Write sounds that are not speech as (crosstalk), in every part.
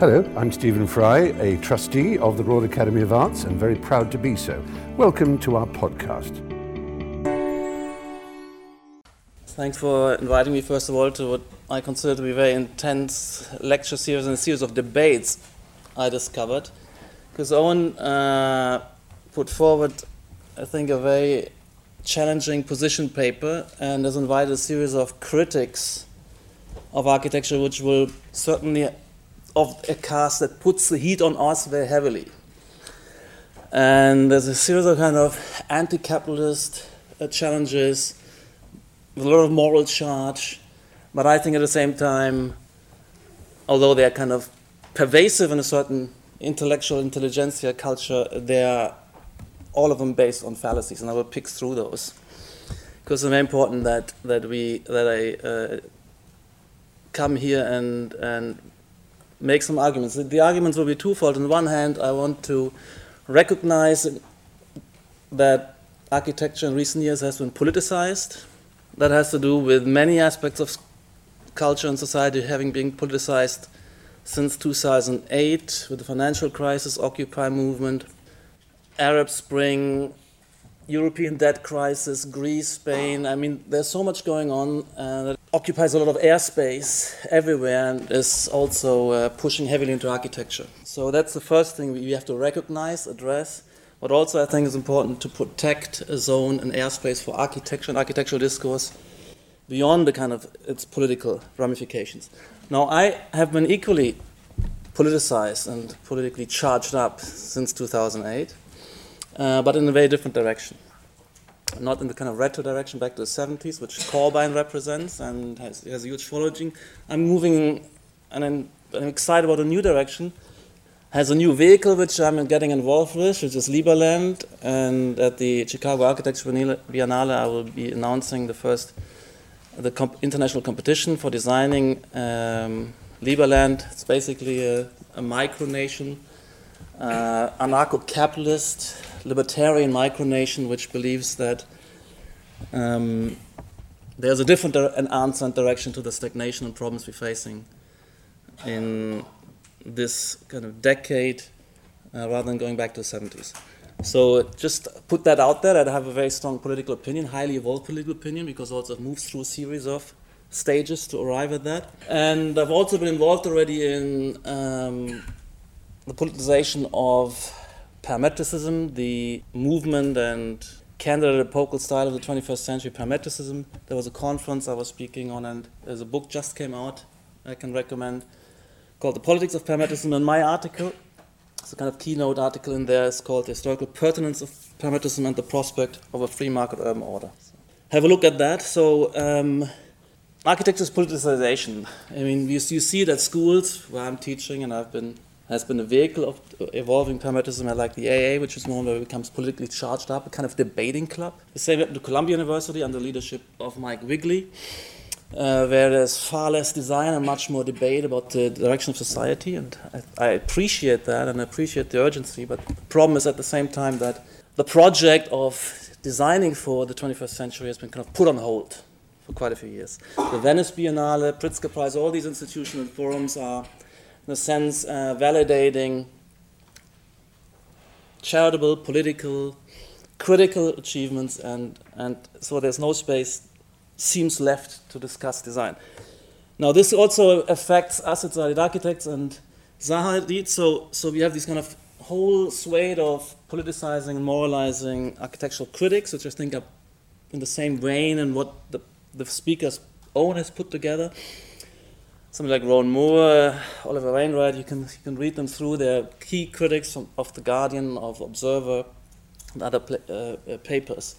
Hello, I'm Stephen Fry, a trustee of the Royal Academy of Arts and very proud to be so. Welcome to our podcast. Thanks for inviting me, first of all, to what I consider to be a very intense lecture series and a series of debates I discovered. Because Owen uh, put forward, I think, a very challenging position paper and has invited a series of critics of architecture, which will certainly of a cast that puts the heat on us very heavily. And there's a series of kind of anti capitalist uh, challenges with a lot of moral charge, but I think at the same time, although they're kind of pervasive in a certain intellectual intelligentsia culture, they're all of them based on fallacies, and I will pick through those because it's very important that that we that I uh, come here and and make some arguments. The arguments will be twofold. On one hand, I want to recognize that architecture in recent years has been politicized. That has to do with many aspects of culture and society having been politicized since 2008 with the financial crisis, Occupy movement, Arab Spring, European debt crisis, Greece, Spain. I mean, there's so much going on uh, that occupies a lot of airspace everywhere and is also uh, pushing heavily into architecture. So that's the first thing we have to recognize, address. But also, I think it's important to protect a zone, an airspace for architecture and architectural discourse beyond the kind of its political ramifications. Now, I have been equally politicized and politically charged up since 2008 uh, but in a very different direction. Not in the kind of retro direction back to the 70s, which Corbyn represents and has, has a huge following. I'm moving, and I'm, I'm excited about a new direction. Has a new vehicle which I'm getting involved with, which is Liberland. And at the Chicago Architecture Biennale, I will be announcing the first the comp international competition for designing um, Liberland. It's basically a, a micronation, uh, anarcho-capitalist libertarian micronation which believes that um, there's a different an answer and direction to the stagnation and problems we're facing in this kind of decade uh, rather than going back to the 70s. So just put that out there I have a very strong political opinion, highly evolved political opinion, because also it moves through a series of stages to arrive at that. And I've also been involved already in um, the politicization of parametricism, the movement and candidate epochal style of the 21st century parametricism. There was a conference I was speaking on, and there's a book just came out I can recommend called The Politics of Parametricism. And my article, it's a kind of keynote article in there, is called The Historical Pertinence of Parametricism and the Prospect of a Free Market Urban Order. Have a look at that. So, um, architecture's politicization. I mean, you, you see it at schools where I'm teaching, and I've been has been a vehicle of evolving parametricism like the AA, which is more where it becomes politically charged up, a kind of debating club. The same happened to Columbia University under leadership of Mark Wigley, uh, where there's far less design and much more debate about the direction of society. And I, I appreciate that and I appreciate the urgency, but the problem is at the same time that the project of designing for the 21st century has been kind of put on hold for quite a few years. The Venice Biennale, Pritzker Prize, all these institutional forums are in a sense, uh, validating charitable, political, critical achievements, and, and so there's no space, seems left to discuss design. Now, this also affects us Zaha Architects and Zaha so, so we have this kind of whole swathe of politicizing and moralizing architectural critics, which I think are in the same vein and what the, the speaker's Owen has put together somebody like Rowan Moore, Oliver Wainwright, you can, you can read them through. They're key critics from, of The Guardian, of Observer, and other uh, uh, papers.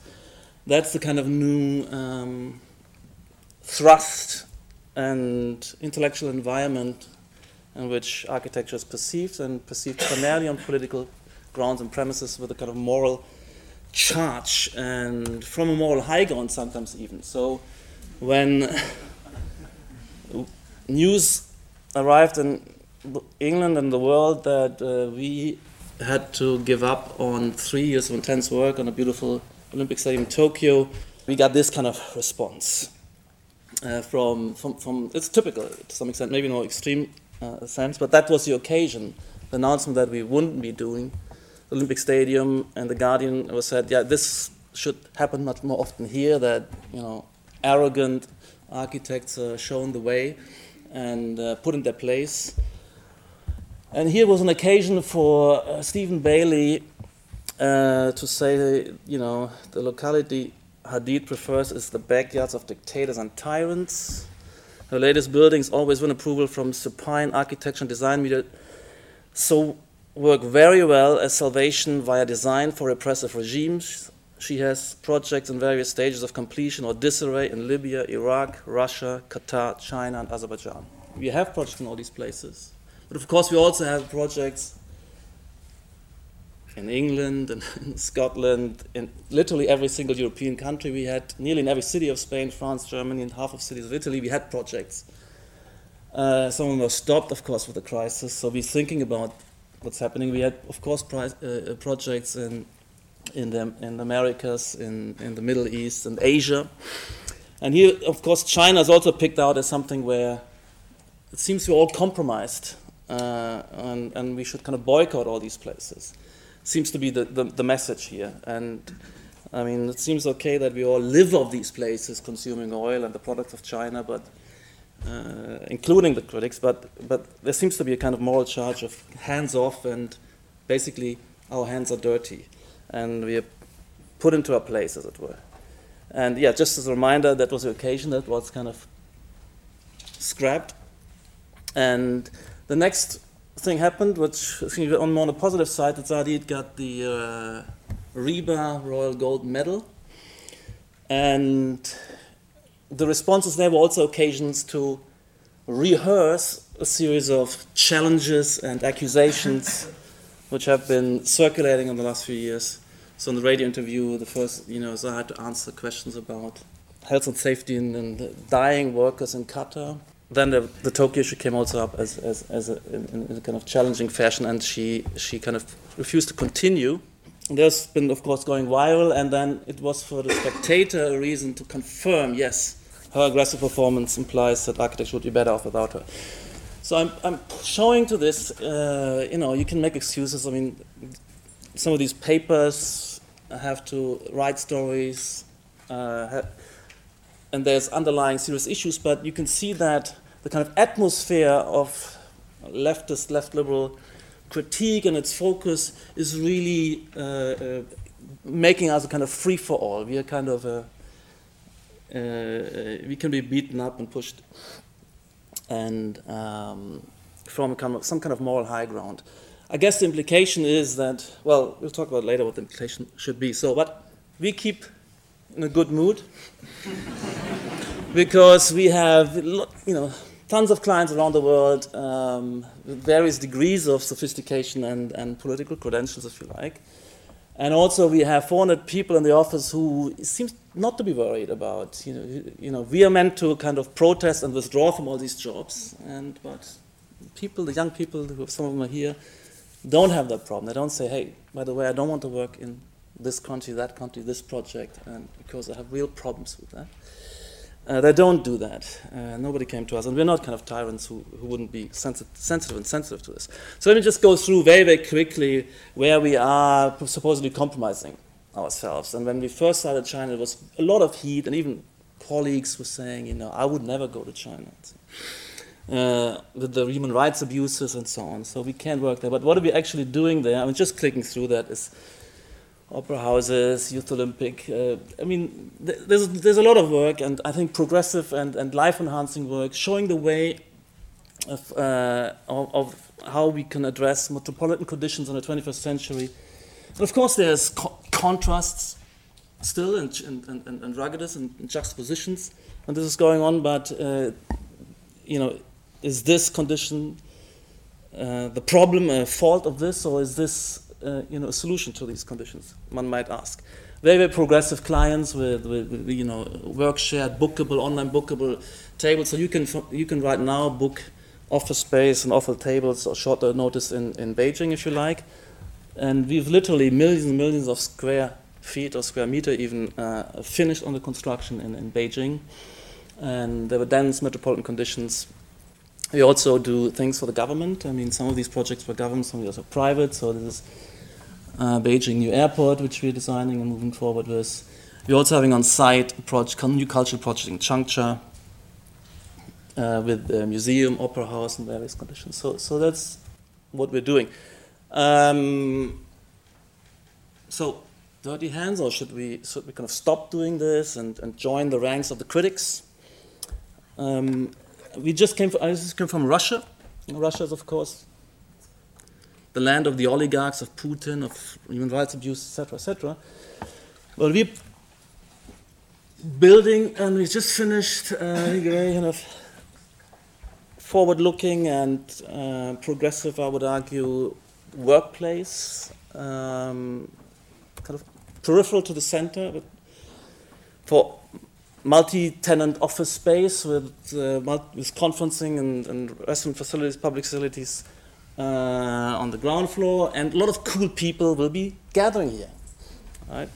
That's the kind of new um, thrust and intellectual environment in which architecture is perceived and perceived primarily on political grounds and premises with a kind of moral charge and from a moral high ground sometimes even. So when news arrived in England and the world that uh, we had to give up on three years of intense work on a beautiful Olympic Stadium in Tokyo. We got this kind of response uh, from, from, from, it's typical to some extent, maybe no extreme uh, sense. But that was the occasion, the announcement that we wouldn't be doing the Olympic Stadium, and the Guardian was said, yeah, this should happen much more often here. That you know, arrogant architects are shown the way and uh, put in their place. And here was an occasion for uh, Stephen Bayley uh, to say, you know, the locality Hadid prefers is the backyards of dictators and tyrants. Her latest buildings always win approval from supine architecture and design media, so work very well as salvation via design for repressive regimes. She has projects in various stages of completion or disarray in Libya, Iraq, Russia, Qatar, China, and Azerbaijan. We have projects in all these places. But of course, we also have projects in England and (laughs) in Scotland, in literally every single European country. We had nearly in every city of Spain, France, Germany, and half of cities of Italy, we had projects. Uh, some of them were stopped, of course, with the crisis. So we're thinking about what's happening. We had, of course, pri- uh, projects in in the, in the Americas, in, in the Middle East, and Asia. And here, of course, China is also picked out as something where it seems we're all compromised, uh, and, and we should kind of boycott all these places seems to be the, the, the, message here. And I mean, it seems okay that we all live off these places consuming oil and the products of China, but uh, including the critics, but, but there seems to be a kind of moral charge of hands off and basically our hands are dirty and we are put into our place, as it were. And yeah, just as a reminder, that was the occasion that was kind of scrapped. And the next thing happened, which on more on the positive side, that Hadid got the uh, RIBA Royal Gold Medal. And the responses there were also occasions to rehearse a series of challenges and accusations (laughs) which have been circulating in the last few years. So in the radio interview, the first, you know, so I had to answer questions about health and safety and, and dying workers in Qatar then the, the Tokyo issue came also up as, as, as a, in, in, a kind of challenging fashion, and she, she kind of refused to continue. There's been, of course, going viral, and then it was for the spectator a reason to confirm yes, her aggressive performance implies that architecture would be better off without her. So I'm, I'm showing to this, uh, you know, you can make excuses. I mean, some of these papers have to write stories, uh, and there's underlying serious issues, but you can see that the kind of atmosphere of leftist, left liberal critique and its focus is really uh, uh, making us a kind of free for all. We are kind of a, uh, we can be beaten up and pushed, and um, from kind of some kind of moral high ground. I guess the implication is that well, we'll talk about later what the implication should be. So, but we keep in a good mood (laughs) because we have, you know, tons of clients around the world, um, various degrees of sophistication and, and political credentials, if you like. And also, we have 400 people in the office who seems not to be worried about. You know, you know, we are meant to kind of protest and withdraw from all these jobs, and but people, the young people, who some of them are here, don't have that problem. They don't say, "Hey, by the way, I don't want to work in this country, that country, this project, and because I have real problems with that. Uh, they don't do that. Uh, nobody came to us, and we're not kind of tyrants who, who wouldn't be sensi- sensitive and sensitive to this. So let me just go through very, very quickly where we are supposedly compromising ourselves. And when we first started China, there was a lot of heat, and even colleagues were saying, you know, I would never go to China. Uh, with the human rights abuses and so on. So we can't work there. But what are we actually doing there? I mean, just clicking through that is opera houses, Youth Olympic. Uh, I mean, th- there's, there's a lot of work, and I think progressive and, and life enhancing work showing the way of, uh, of, of, how we can address metropolitan conditions in the 21st century. And of course, there's co- contrasts still and, and, and, and ruggedness and, and, juxtapositions, and this is going on, but uh, you know, is this condition uh, the problem, a fault of this, or is this uh, you know, a solution to these conditions, one might ask. Very, very progressive clients with, with, with, you know, work shared, bookable, online bookable tables. So you can, you can right now book office space and offer tables or shorter notice in, in Beijing if you like. And we've literally millions and millions of square feet or square meter even uh, finished on the construction in, in Beijing. And there were dense metropolitan conditions We also do things for the government. I mean, some of these projects were government, some of these are private. So this is uh, Beijing New Airport, which we're designing and moving forward with. We're also having on site a project, new cultural project in Changsha uh, with the museum, opera house, and various conditions. So, so that's what we're doing. Um, so, dirty hands, or should we, should we kind of stop doing this and, and join the ranks of the critics? Um, we just came from, I just came from Russia. Russia is, of course, the land of the oligarchs, of Putin, of human rights abuse, etc., etc. Well, we're building, and we just finished uh, kind of forward-looking and uh, progressive, I would argue, workplace, um, kind of peripheral to the center, but for multi-tenant office space with, uh, with conferencing and, and restaurant facilities, public facilities uh, on the ground floor, and a lot of cool people will be gathering here, right?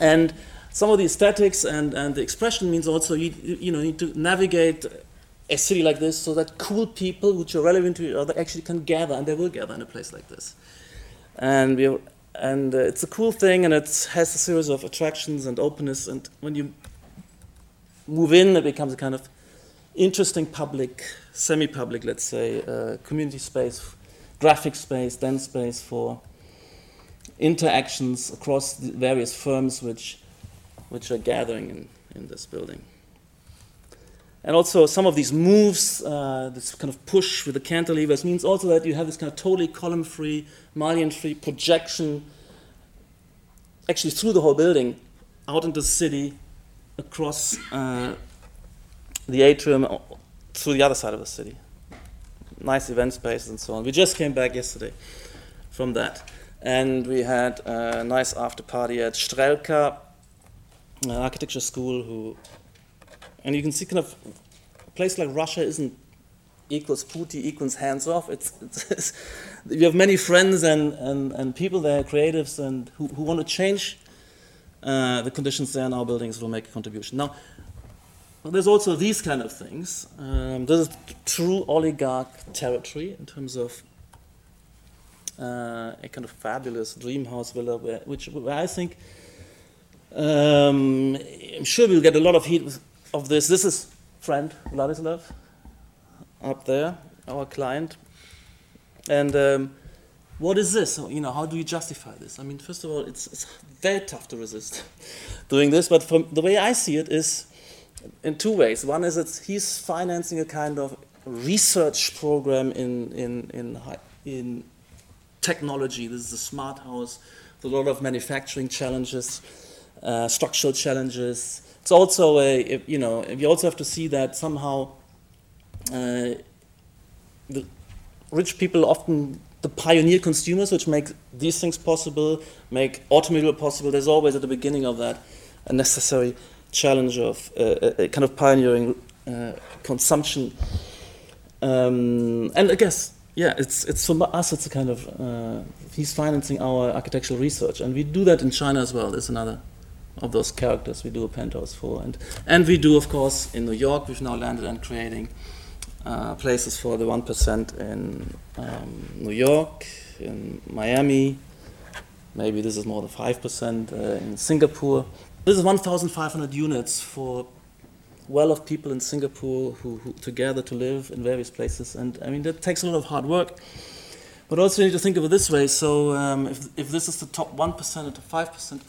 And some of the aesthetics and, and the expression means also you, you know need to navigate a city like this so that cool people which are relevant to each other actually can gather, and they will gather in a place like this. And we and uh, it's a cool thing, and it has a series of attractions and openness. And when you move in, it becomes a kind of interesting public, semi-public, let's say, uh, community space, graphic space, den space for interactions across various firms which, which are gathering in, in this building. And also some of these moves, uh, this kind of push with the cantilevers means also that you have this kind of totally column-free, mullion-free projection actually through the whole building out into the city across uh, the atrium through the other side of the city. Nice event spaces and so on. We just came back yesterday from that. And we had a nice after party at Strelka an architecture school who and you can see kind of a place like Russia isn't equals Putin equals hands off. It's, it's, it's, (laughs) you have many friends and, and, and people there, creatives, and who, who want to change uh, the conditions there in our buildings will make a contribution. Now, there's also these kind of things. Um, this is true oligarch territory in terms of uh, a kind of fabulous dream house villa, where, which where I think um, I'm sure we'll get a lot of heat of this. This is friend Vladislav up there, our client, and. Um, what is this? You know, how do you justify this? I mean, first of all, it's, it's very tough to resist (laughs) doing this, but from the way I see it is in two ways. One is that he's financing a kind of research program in, in, in, in technology. This is a smart house with a lot of manufacturing challenges, uh, structural challenges. It's also a, you know, you also have to see that somehow uh, the rich people often the pioneer consumers which make these things possible, make automobile possible. There's always at the beginning of that a necessary challenge of uh, a, kind of pioneering uh, consumption. Um, and I guess, yeah, it's, it's for us, it's a kind of, uh, he's financing our architectural research. And we do that in China as well. There's another of those characters we do a penthouse for. And, and we do, of course, in New York, we've now landed on creating uh, places for the 1% in um, New York, in Miami, maybe this is more than 5% uh, in Singapore. This is 1,500 units for well of people in Singapore who, who together to live in various places. And I mean, that takes a lot of hard work. But also, you need to think of it this way. So, um, if, if this is the top 1% or the 5%,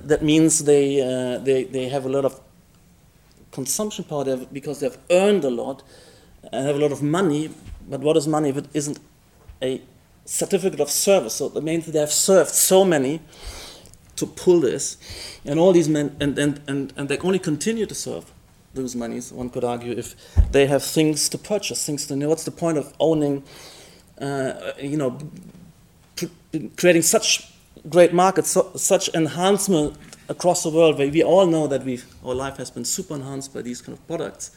that means they, uh, they, they have a lot of consumption power because they've earned a lot and have a lot of money. But what is money if it isn't a certificate of service? So that means they have served so many to pull this, and all these men, and, and, and, and they only continue to serve those monies, one could argue, if they have things to purchase, things to know. What's the point of owning, uh, you know, creating such great markets, so, such enhancement across the world where we all know that we our life has been super enhanced by these kind of products.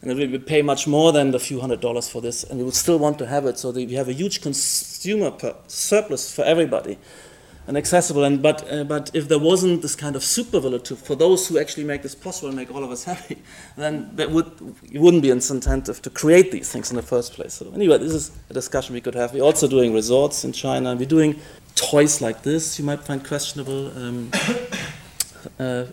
And we would pay much more than the few hundred dollars for this, and we would still want to have it. So we have a huge consumer surplus for everybody. and accessible. And but uh, but if there wasn't this kind of superlative for those who actually make this possible and make all of us (laughs) happy, then that would it wouldn't be incentive to create these things in the first place. So anyway, this is a discussion we could have. We're also doing resorts in China. We're doing toys like this. You might find questionable. Um, (coughs) uh,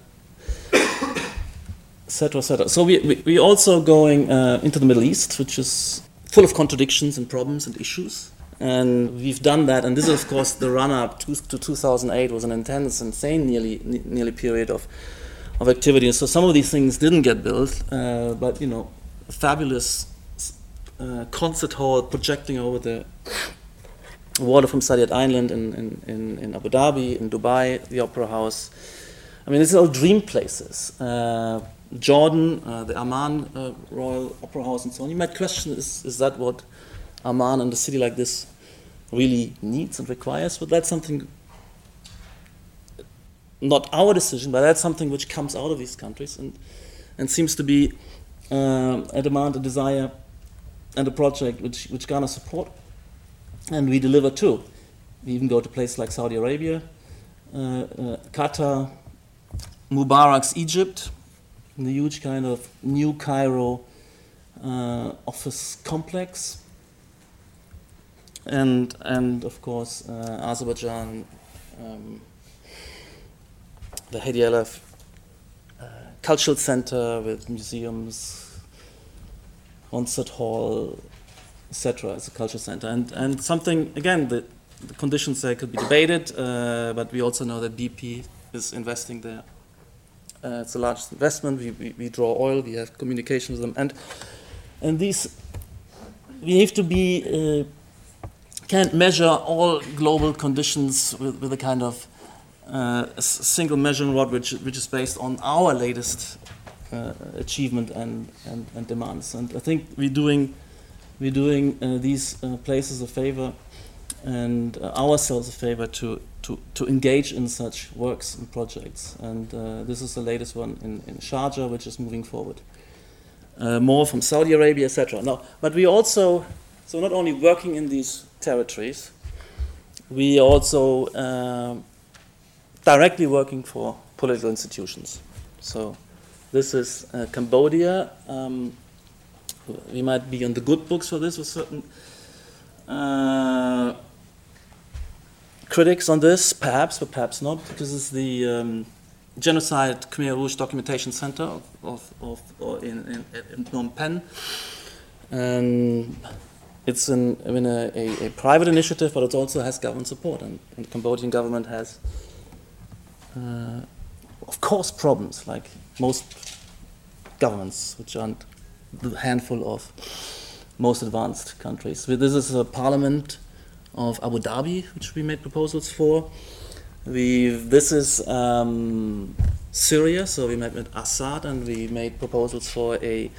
Cetera, cetera. So we, we, we're also going uh, into the Middle East, which is full of contradictions and problems and issues and we've done that. And this is, of course, the run-up to, to 2008 was an intense, insane, nearly nearly period of of activity. And so some of these things didn't get built, uh, but you know, fabulous uh, concert hall projecting over the water from Saadiyat Island in, in, in, Abu Dhabi, in Dubai, the Opera House. I mean, these are all dream places. Uh, Jordan, uh, the Amman uh, Royal Opera House, and so on. You might question: Is is that what Amman and a city like this really needs and requires, but that's something not our decision, but that's something which comes out of these countries and, and seems to be uh, a demand, a desire, and a project which, which Ghana support. And we deliver too. We even go to places like Saudi Arabia, uh, uh, Qatar, Mubarak's Egypt, the huge kind of new Cairo uh, office complex and and of course uh, Azerbaijan, um, the Heydar uh, Cultural Center with museums, concert hall, etc. as a culture center, and and something again the, the conditions there could be debated, uh, but we also know that BP is investing there. Uh, it's the largest investment. We, we, we draw oil. We have communication with them, and and these we have to be uh, can't measure all global conditions with, with a kind of uh, single measuring rod which, which is based on our latest uh, achievement and, and, and, demands. And I think we're doing, we're doing uh, these uh, places a favor and uh, ourselves a favor to, to, to engage in such works and projects. And this is the latest one in, in Sharjah, which is moving forward. more from Saudi Arabia, etc. Now, but we also, so not only working in these territories. We also uh, directly working for political institutions. So this is uh, Cambodia. Um, we might be on the good books for this with certain uh, critics on this, perhaps, but perhaps not, because it's the um, Genocide Khmer Rouge Documentation Center of, of, of in, in, in Phnom Penh. It's an, I mean, a, a, a, private initiative, but it also has government support, and, and the Cambodian government has, uh, of course, problems like most governments, which aren't the handful of most advanced countries. This is a parliament of Abu Dhabi, which we made proposals for. We this is um, Syria, so we met with Assad, and we made proposals for a,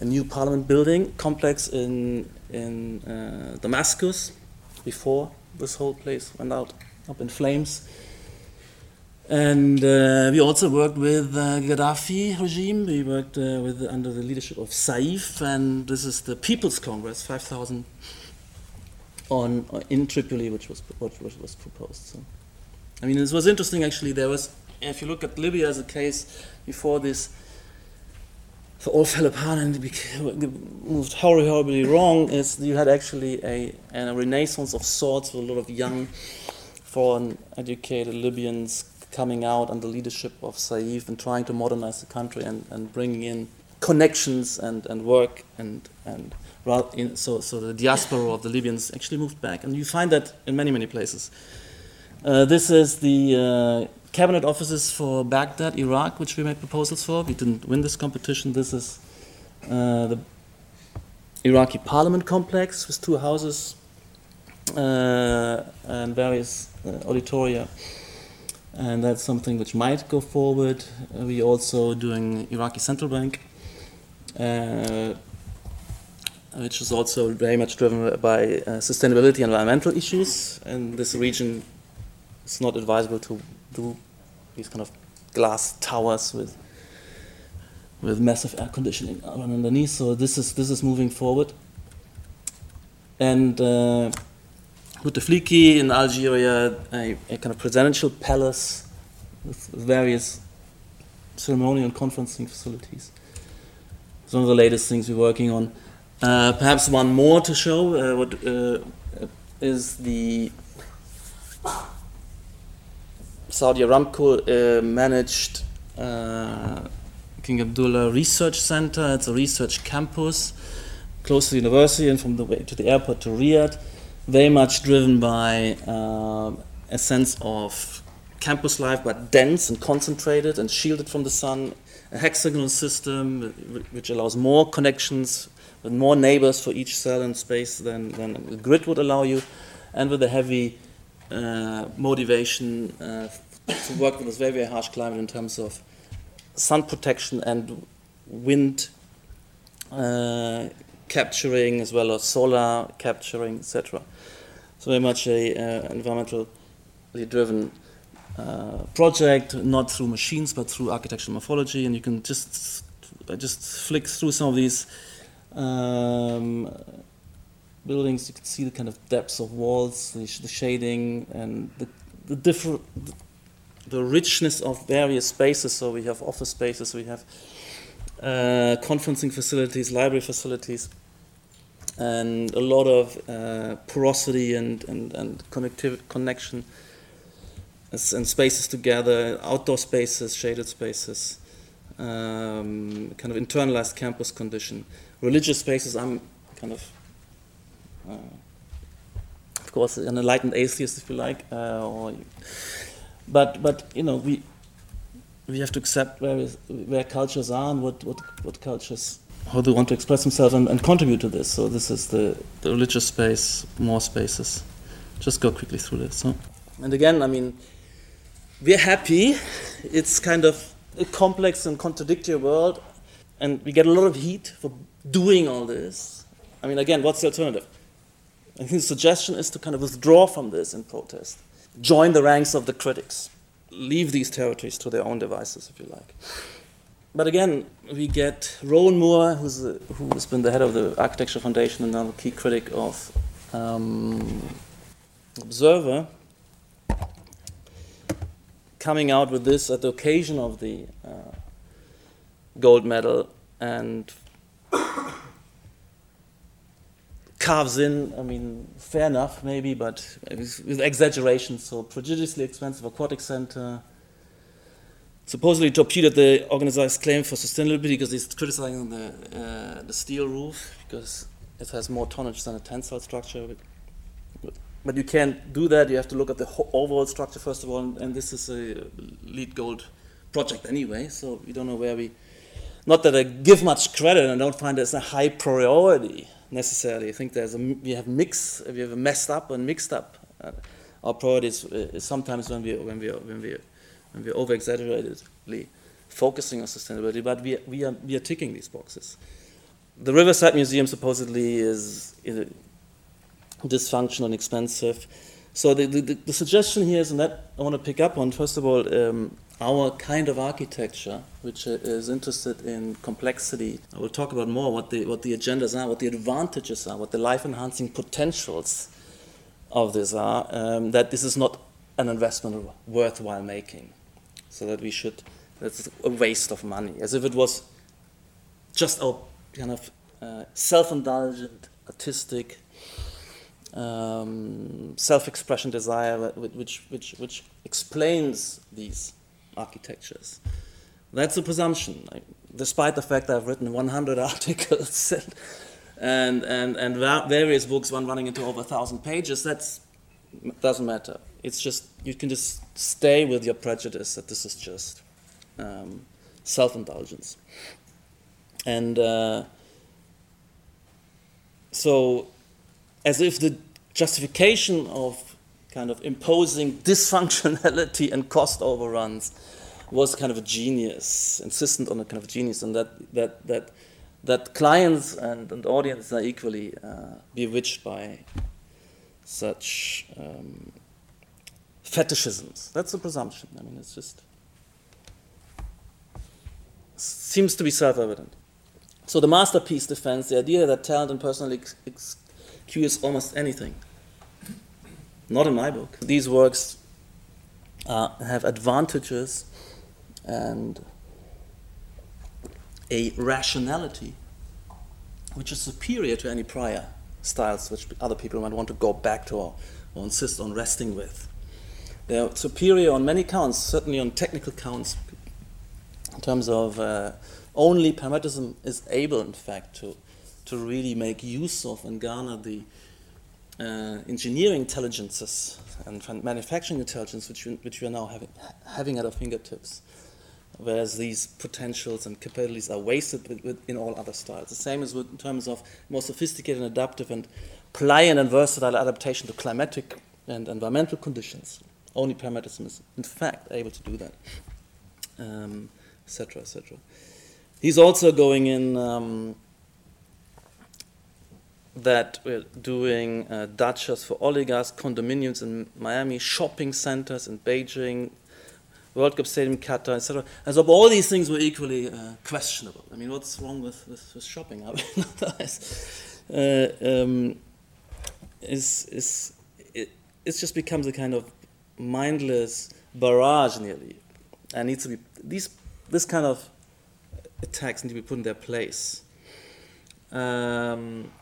a new parliament building complex in in uh, Damascus before this whole place went out up in flames. And uh, we also worked with uh, Gaddafi regime. We worked uh, with under the leadership of Saif, and this is the People's Congress, 5,000 on uh, in Tripoli, which was what was proposed. So, I mean, this was interesting. Actually, there was, if you look at Libya as a case before this so all fell apart and moved horribly, horribly wrong is you had actually a, a renaissance of sorts with a lot of young, foreign educated Libyans coming out under leadership of Saif and trying to modernize the country and, and bringing in connections and, and work and, and in, so, so the diaspora of the Libyans actually moved back. And you find that in many, many places. Uh, this is the uh, cabinet offices for Baghdad, Iraq, which we made proposals for. We didn't win this competition. This is uh, the Iraqi parliament complex with two houses uh, and various uh, auditoria. And that's something which might go forward. Uh, we also doing Iraqi central bank, uh, which is also very much driven by uh, sustainability and environmental issues. And this region it's not advisable to do these kind of glass towers with with massive air conditioning underneath. So this is this is moving forward, and uh, Bouteflika in Algeria, a, a, kind of presidential palace with various ceremonial and conferencing facilities. Some of the latest things we're working on. Uh, perhaps one more to show uh, what uh, is the Saudi Aramco uh, managed uh, King Abdullah Research Center. It's a research campus close to the university and from the way to the airport to Riyadh. Very much driven by uh, a sense of campus life, but dense and concentrated and shielded from the sun. A hexagonal system which allows more connections with more neighbors for each cell and space than, than the grid would allow you, and with a heavy uh, motivation uh, to work with this very, very harsh climate in terms of sun protection and wind uh, capturing as well as solar capturing, etc. So very much a uh, environmentally driven uh, project, not through machines but through architectural morphology, and you can just just flick through some of these um, buildings. You can see the kind of depths of walls, the, the shading, and the, the different the richness of various spaces. So we have office spaces, we have uh, conferencing facilities, library facilities, and a lot of uh, porosity and, and, and connective connection and spaces together, outdoor spaces, shaded spaces, um, kind of internalized campus condition. Religious spaces, I'm kind of, uh, of course, an enlightened atheist, if you like, uh, or but but you know we we have to accept where where cultures are and what what what cultures how they want to express themselves and, and contribute to this. So this is the, the religious space, more spaces. Just go quickly through this. And again, I mean, we're happy. It's kind of a complex and contradictory world, and we get a lot of heat for doing all this. I mean, again, what's the alternative? I think the suggestion is to kind of withdraw from this in protest join the ranks of the critics, leave these territories to their own devices, if you like. But again, we get Rowan Moore, who's a, who's been the head of the Architecture Foundation and now a key critic of um, Observer, coming out with this at the occasion of the uh, gold medal and carves in, I mean, fair enough maybe, but with exaggeration. So prodigiously expensive aquatic center. Supposedly torpedoed the organizer's claim for sustainability because he's criticizing the, uh, the steel roof because it has more tonnage than a tensile structure. But you can't do that. You have to look at the overall structure first of all, and this is a LEED gold project anyway, so we don't know where we. Not that I give much credit and I don't find it as a high priority necessarily. I think there's a, we have mix, we have messed up and mixed up. Uh, our priorities uh, sometimes when we when we when we when we over exaggeratedly focusing on sustainability, but we we are we are ticking these boxes. The Riverside Museum supposedly is, dysfunctional and expensive. So the, the, the, suggestion here is, and that I want to pick up on, first of all, um, our kind of architecture, which is interested in complexity. I will talk about more what the, what the agendas are, what the advantages are, what the life enhancing potentials of this are, um, that this is not an investment worthwhile making. So that we should, that's a waste of money, as if it was just our kind of uh, self indulgent, artistic, um, self expression desire, which, which, which explains these architectures. That's a presumption, despite the fact I've written 100 (laughs) articles and, and, and various books, one running into over 1,000 pages. That doesn't matter. It's just, you can just stay with your prejudice that this is just um, self indulgence. And uh, so, as if the justification of kind of imposing (laughs) dysfunctionality and cost overruns was kind of a genius, insistent on a kind of genius, and that that that that clients and, and audience are equally uh, bewitched by such um, fetishisms. That's a presumption. I mean, it's just seems to be self-evident. So the masterpiece defends the idea that talent and personal excuse almost anything not in my book. These works uh, have advantages and a rationality which is superior to any prior styles which other people might want to go back to or, or insist on resting with. They're superior on many counts, certainly on technical counts, in terms of uh, only Parametricism is able, in fact, to, to really make use of and garner the uh, engineering intelligences and manufacturing intelligence which we, which we are now having, having at our fingertips. Whereas these potentials and capabilities are wasted with, with in all other styles. The same is with, in terms of more sophisticated and adaptive and pliant and versatile adaptation to climatic and environmental conditions. Only Parametricism is, in fact, able to do that, etc., um, etc. He's also going in um, that we're doing uh, dachas for oligarchs, condominiums in Miami, shopping centers in Beijing, World Cup Stadium, Qatar, etc. As of all these things were equally uh, questionable. I mean, what's wrong with, with, with shopping? (laughs) Uh, um, is, it, it just becomes a kind of mindless barrage nearly. And needs to be, these, this kind of attacks need to be put in their place. Um,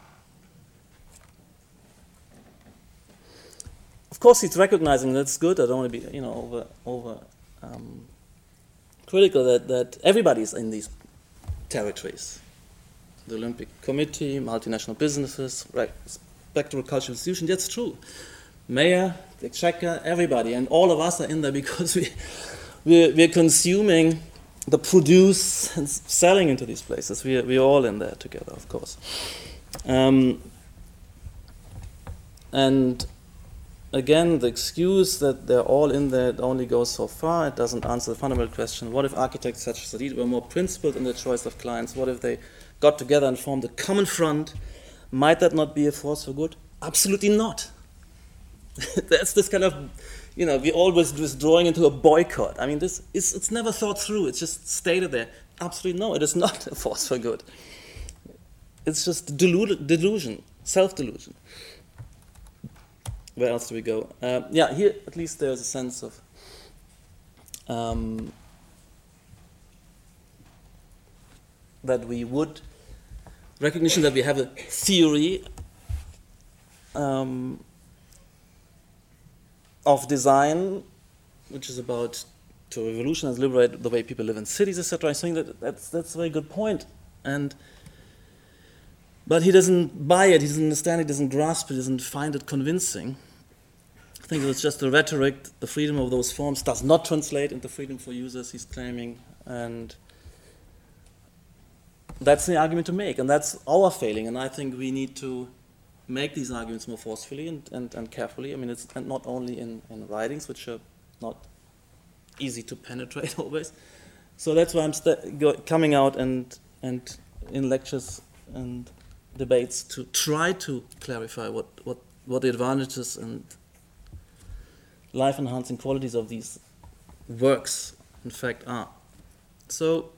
of course, he's recognizing that's good. I don't want to be, you know, over over um, critical that that everybody's in these territories. The Olympic Committee, multinational businesses, respectable cultural institutions. That's true. Mayor, the exchequer, everybody, and all of us are in there because we we're, we're consuming the produce and selling into these places. We are, we are all in there together, of course. Um, and again, the excuse that they're all in there it only goes so far. It doesn't answer the fundamental question what if architects such as Hadid were more principled in the choice of clients? What if they got together and formed a common front? Might that not be a force for good? Absolutely not. (laughs) That's this kind of you know, we always withdrawing into a boycott. I mean, this is it's never thought through. It's just stated there. Absolutely no, it is not (laughs) a force for good. It's just delusion, self-delusion. Where else do we go? Uh, yeah, here at least there's a sense of um, that we would recognition that we have a theory um, of design, which is about to revolutionize, liberate the way people live in cities, etc. I think that that's that's a very good point, and but he doesn't buy it, he doesn't understand it, doesn't grasp it, doesn't find it convincing. I think it's just the rhetoric, the freedom of those forms does not translate into freedom for users, he's claiming, and that's the argument to make, and that's our failing, and I think we need to make these arguments more forcefully and, and, and carefully. I mean, it's not only in, in writings, which are not easy to penetrate (laughs) always. So that's why I'm coming out and, and in lectures and debates to try to clarify what, what, what the advantages and life enhancing qualities of these works, in fact, are. So,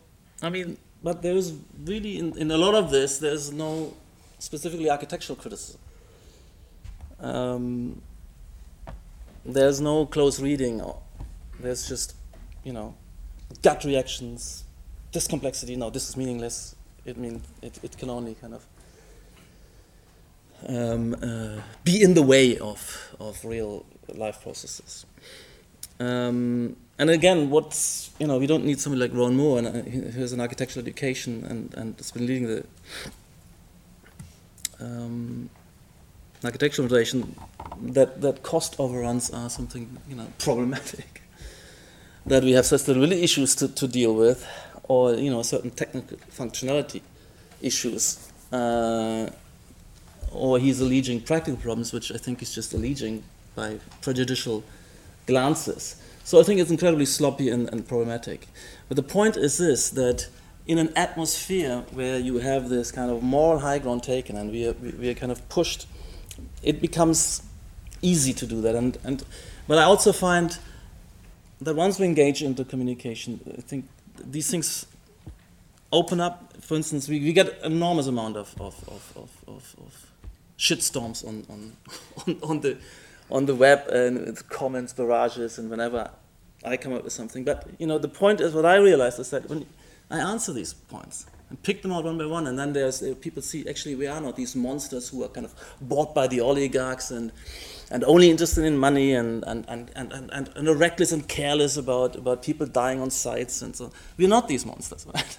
I mean, but there is really, in, in a lot of this, there's no specifically architectural criticism. Um, there's no close reading. There's just, you know, gut reactions. This complexity, no, this is meaningless. It means it, it can only kind of um, uh, be in the way of, of real life processes. Um, and again, what's you know, we don't need somebody like Rowan Moore, and uh, he has an architectural education and and has been leading the um, architectural notation that, that cost overruns are something you know (laughs) problematic. that we have sustainability issues to, to deal with, or you know certain technical functionality issues, uh, or he's alleging practical problems, which I think is just alleging by prejudicial glances. So I think it's incredibly sloppy and, and problematic. But the point is this that in an atmosphere where you have this kind of moral high ground taken and we are, we are kind of pushed, it becomes easy to do that. And, and, but I also find that once we engage into communication, I think these things open up. For instance, we, we get enormous amount of, of, of, of, of, of shitstorms on, on, (laughs) on, on, the, on the web and comments, barrages, and whenever I come up with something. But you know, the point is what I realized is that when I answer these points and pick them out one by one, and then there's uh, people see actually we are not these monsters who are kind of bought by the oligarchs and and only interested in money and and, and, and, and, and, and are reckless and careless about, about people dying on sites and so we're not these monsters, (laughs) right?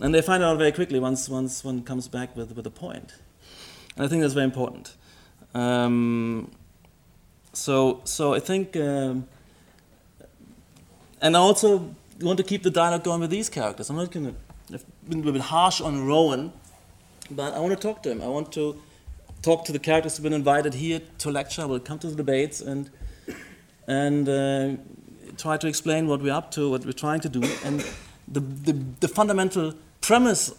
and they find out very quickly once once one comes back with, with a point. And I think that's very important. Um, so so I think um, and I also want to keep the dialogue going with these characters. I'm not going to. I've been a bit harsh on Rowan, but I want to talk to him. I want to talk to the characters who've been invited here to lecture. We'll come to the debates and and uh, try to explain what we're up to, what we're trying to do, and the, the, the fundamental premise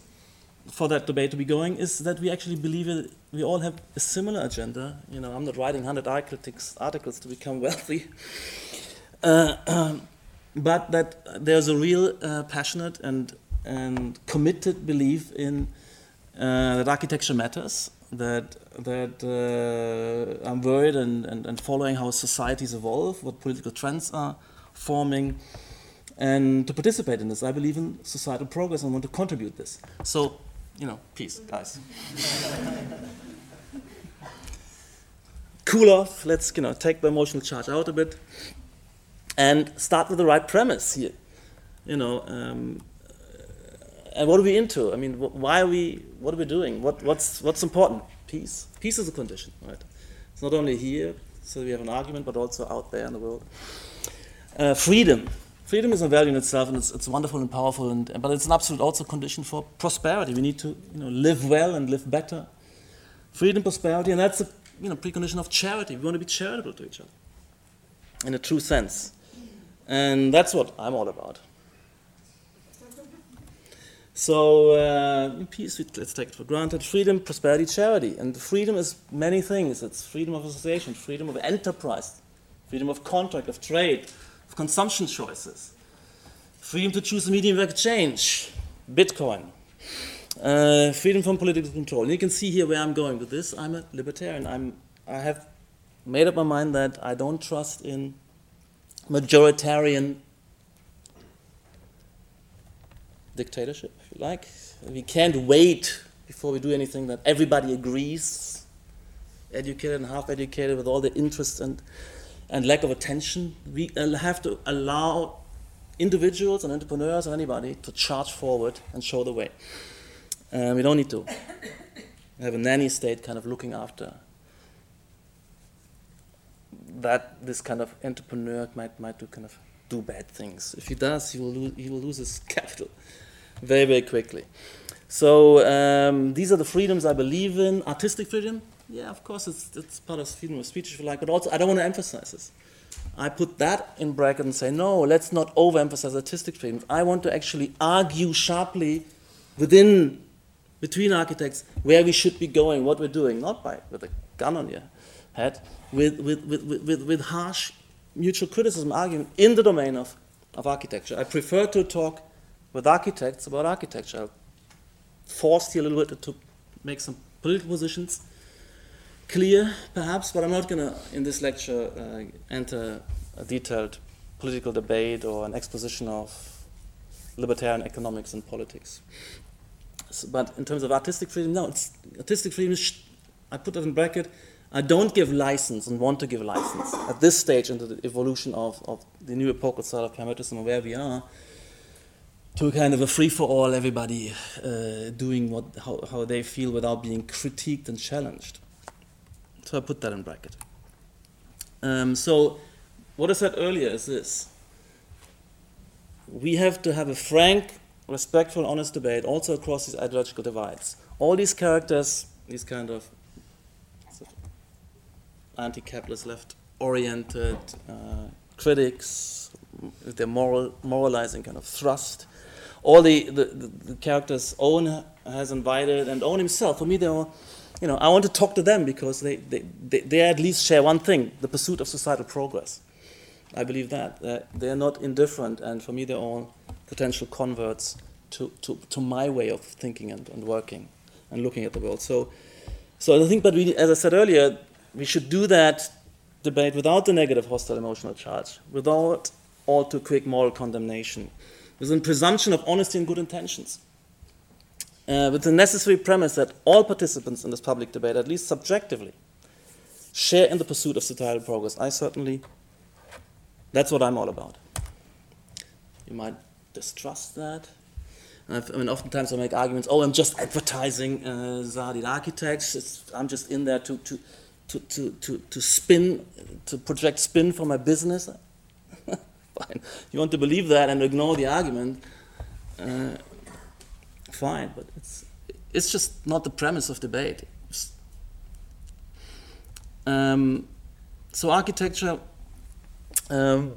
for that debate to be going is that we actually believe it, we all have a similar agenda. You know, I'm not writing 100 articles, articles to become (laughs) wealthy. Uh, um, but that there's a real uh, passionate and, and committed belief in uh, that architecture matters, that, that uh, I'm worried and, and, and following how societies evolve, what political trends are forming, and to participate in this. I believe in societal progress and want to contribute this. So, you know, peace, guys. cool off, let's, you know, take the emotional charge out a bit and start with the right premise here. You know, um, and what are we into? I mean, wh- why are we? What are we doing? What, what's what's important? Peace. Peace is a condition, right? It's not only here, so we have an argument, but also out there in the world. Uh, freedom. Freedom is a value in itself, and it's, it's wonderful and powerful, and, but it's an absolute also condition for prosperity. We need to you know, live well and live better. Freedom, prosperity, and that's a you know, precondition of charity. We want to be charitable to each other in a true sense. And that's what I'm all about. So, uh, peace, let's take it for granted. Freedom, prosperity, charity. And freedom is many things it's freedom of association, freedom of enterprise, freedom of contract, of trade, consumption choices, freedom to choose a medium of exchange, Bitcoin, uh, freedom from political control. And you can see here where I'm going with this. I'm a libertarian. I'm, I have made up my mind that I don't trust in majoritarian dictatorship, if you like. We can't wait before we do anything that everybody agrees, educated and half educated, with all the interests and, and lack of attention. We have to allow individuals and entrepreneurs and anybody to charge forward and show the way. Uh, we don't need to have a nanny state kind of looking after that this kind of entrepreneur might, might do kind of do bad things. If he does, he will lose, he will lose his (laughs) capital very, very quickly. So um, these are the freedoms I believe in. Artistic freedom, yeah, of course, it's, it's part of freedom of speech, if you like, but also I don't want to emphasize this. I put that in bracket and say, no, let's not overemphasize artistic freedom. I want to actually argue sharply within, between architects, where we should be going, what we're doing, not by with a gun on your head, with, with, with, with, with harsh mutual criticism argument in the domain of, of architecture. I prefer to talk with architects about architecture. I'll force you a little bit to make some political positions clear, perhaps, but I'm not going to, in this lecture, uh, enter a detailed political debate or an exposition of libertarian economics and politics. So, but in terms of artistic freedom, no, artistic freedom I put that in bracket, I don't give license and want to give license at this stage into the evolution of, of the new epochal style of pragmatism where we are to kind of a free for all, everybody uh, doing what, how, how they feel without being critiqued and challenged. So I put that in bracket. Um, so, what I said earlier is this we have to have a frank, respectful, honest debate also across these ideological divides. All these characters, these kind of anti-capitalist, left-oriented uh, critics, their moral, moralizing kind of thrust. All the, the, the, the characters Owen has invited and Owen himself, for me, they are, you know, I want to talk to them because they, they, they, they at least share one thing, the pursuit of societal progress. I believe that. Uh, that they're not indifferent, and for me, they're all potential converts to, to, to my way of thinking and, and working and looking at the world. So, so I think, but we, as I said earlier, we should do that debate without the negative hostile emotional charge, without all too quick moral condemnation, with a presumption of honesty and good intentions, uh, with the necessary premise that all participants in this public debate, at least subjectively, share in the pursuit of societal progress. I certainly, that's what I'm all about. You might distrust that. I've, i mean, oftentimes I make arguments, oh, I'm just advertising uh, Architects, it's, I'm just in there to, to, to, to, to, to spin, to project spin for my business. (laughs) fine. You want to believe that and ignore the argument, uh, fine, but it's, it's just not the premise of debate. Um, so architecture, um,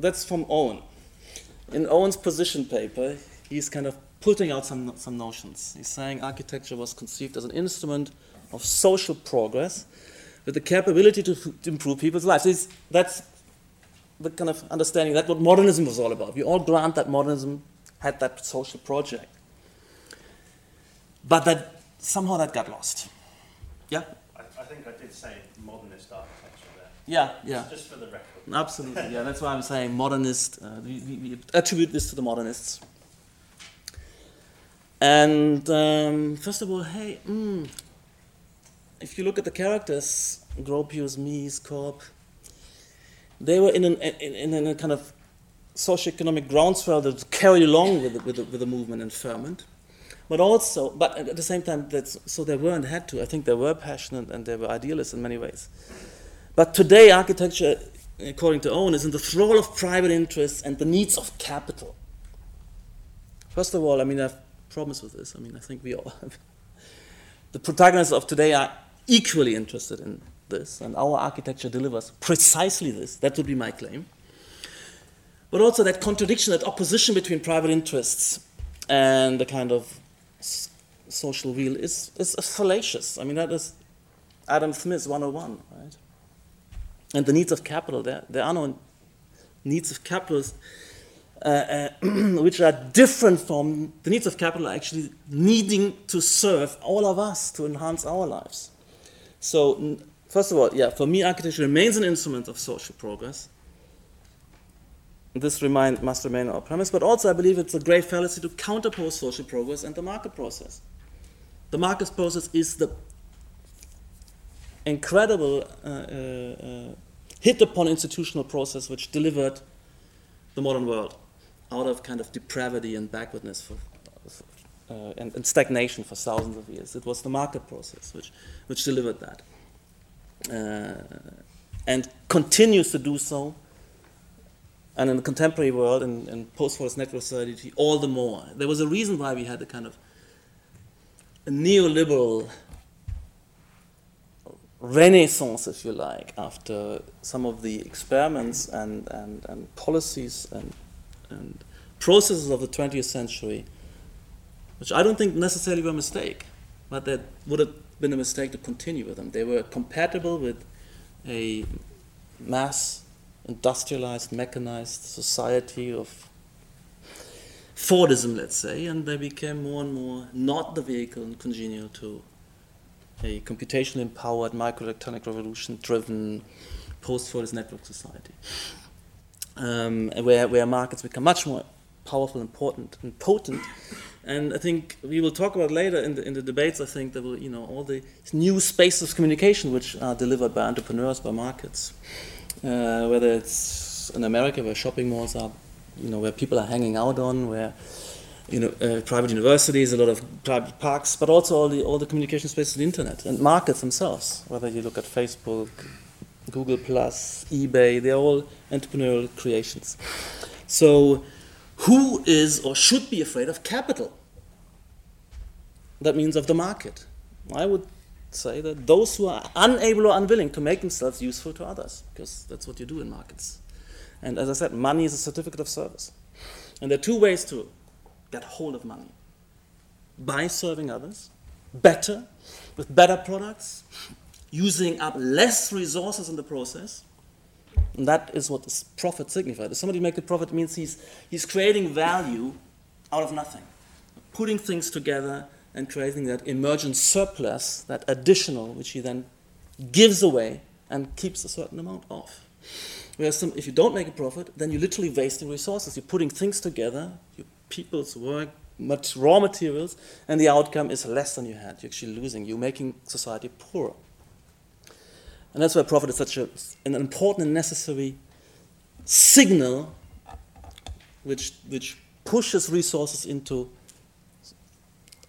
that's from Owen. In Owen's position paper, he's kind of putting out some, some notions. He's saying architecture was conceived as an instrument of social progress with the capability to, to improve people's lives. That's the kind of understanding that what modernism was all about. We all grant that modernism had that social project. But that somehow that got lost. Yeah? I, I think I did say modernist architecture there. Yeah, yeah. Just for the record. Absolutely, yeah. That's why I'm saying (laughs) modernist. Uh, we, we, attribute this to the modernists. And um, first of all, hey, mm, if you look at the characters, Gropius, Mies, Corb, they were in, an, in, in a kind of socio-economic groundswell that carried along with the, with, the, with the movement and ferment. But also, but at the same time, that's, so they were and had to. I think they were passionate and they were idealists in many ways. But today, architecture, according to Owen, is in the thrall of private interests and the needs of capital. First of all, I mean, I've problems with this. I mean, I think we all, have. (laughs) the protagonists of today are equally interested in this, and our architecture delivers precisely this. That would be my claim. But also that contradiction, that opposition between private interests and the kind of social weal is, is fallacious. I mean, that is Adam Smith 101, right? And the needs of capital, there, there are no needs of capital uh, uh, (clears throat) which are different from the needs of capital, actually needing to serve all of us to enhance our lives. So, first of all, yeah, for me, architecture remains an instrument of social progress. This must remain our premise, but also I believe it's a great fallacy to counterpose social progress and the market process. The market process is the incredible uh, uh, uh, hit upon institutional process which delivered the modern world out of kind of depravity and backwardness for, uh, and, and, stagnation for thousands of years. It was the market process which, which delivered that. Uh, and continues to do so and in the contemporary world, in, in post-Fordist network society, all the more. There was a reason why we had a kind of a neoliberal renaissance, if you like, after some of the experiments and, and, and policies and, and processes of the 20th century, which I don't think necessarily were a mistake, but that would have been a mistake to continue with them. They were compatible with a mass industrialized, mechanized society of Fordism, let's say, and they became more and more not the vehicle and congenial to a computationally empowered microelectronic revolution driven post Fordist network society, um, where, where markets become much more powerful, important, and potent. And I think we will talk about later in the, in the debates. I think that will, you know, all the new spaces of communication which are delivered by entrepreneurs, by markets uh, whether it's in America where shopping malls are, you know, where people are hanging out on, where you know, uh, private universities, a lot of private parks, but also all the all the communication spaces, the internet and markets themselves. Whether you look at Facebook, Google Plus, eBay, they're all entrepreneurial creations. So, who is or should be afraid of capital? That means of the market. I would say that those who are unable or unwilling to make themselves useful to others, because that's what you do in markets. And as I said, money is a certificate of service. And there are two ways to get hold of money by serving others better, with better products, using up less resources in the process. And that is what this profit signifies. If somebody make a profit, it means he's, he's creating value out of nothing, putting things together and creating that emergent surplus, that additional, which he then gives away and keeps a certain amount off. Whereas some, if you don't make a profit, then you're literally wasting resources. You're putting things together, your people's work, much raw materials, and the outcome is less than you had. You're actually losing. You're making society poorer. And that's why profit is such a, an important and necessary signal which, which pushes resources into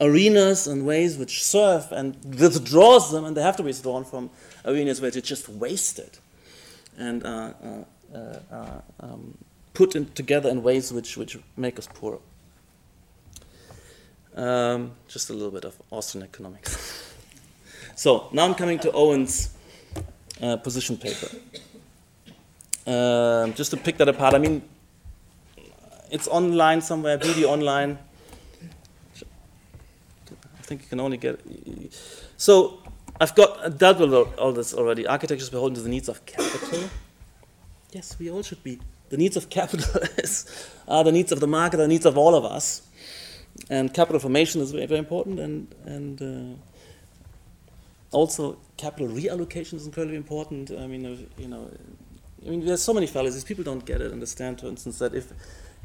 arenas and ways which serve and withdraws them, and they have to be withdrawn from arenas where they're just wasted and uh, uh, uh, um, put in, together in ways which, which make us poorer. Um, just a little bit of Austrian economics. (laughs) so now I'm coming to Owen's uh, position paper. Um, just to pick that apart, I mean, it's online somewhere, beauty online. I think you can only get. So I've got dealt with all this already. Architecture is beholden to the needs of capital. Yes, we all should be. The needs of capital (laughs) are the needs of the market, the needs of all of us. And capital formation is very, very important, and, and uh, also capital reallocation is incredibly important. I mean, you know, I mean, there's so many fallacies. People don't get it. Understand, for instance, that if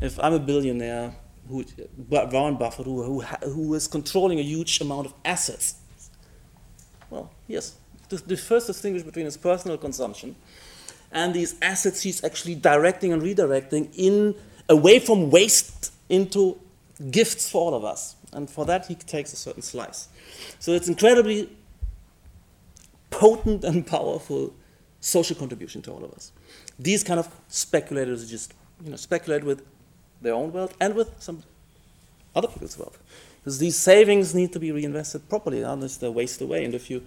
if I'm a billionaire, who Warren Buffett, who, who, who is controlling a huge amount of assets, well, yes, the, first distinguish between his personal consumption and these assets he's actually directing and redirecting in away from waste into gifts for all of us. And for that, he takes a certain slice. So it's incredibly potent and powerful social contribution to all of us. These kind of speculators just you know, speculate with their own wealth and with some other people's wealth. Because these savings need to be reinvested properly, otherwise they waste away. And if you,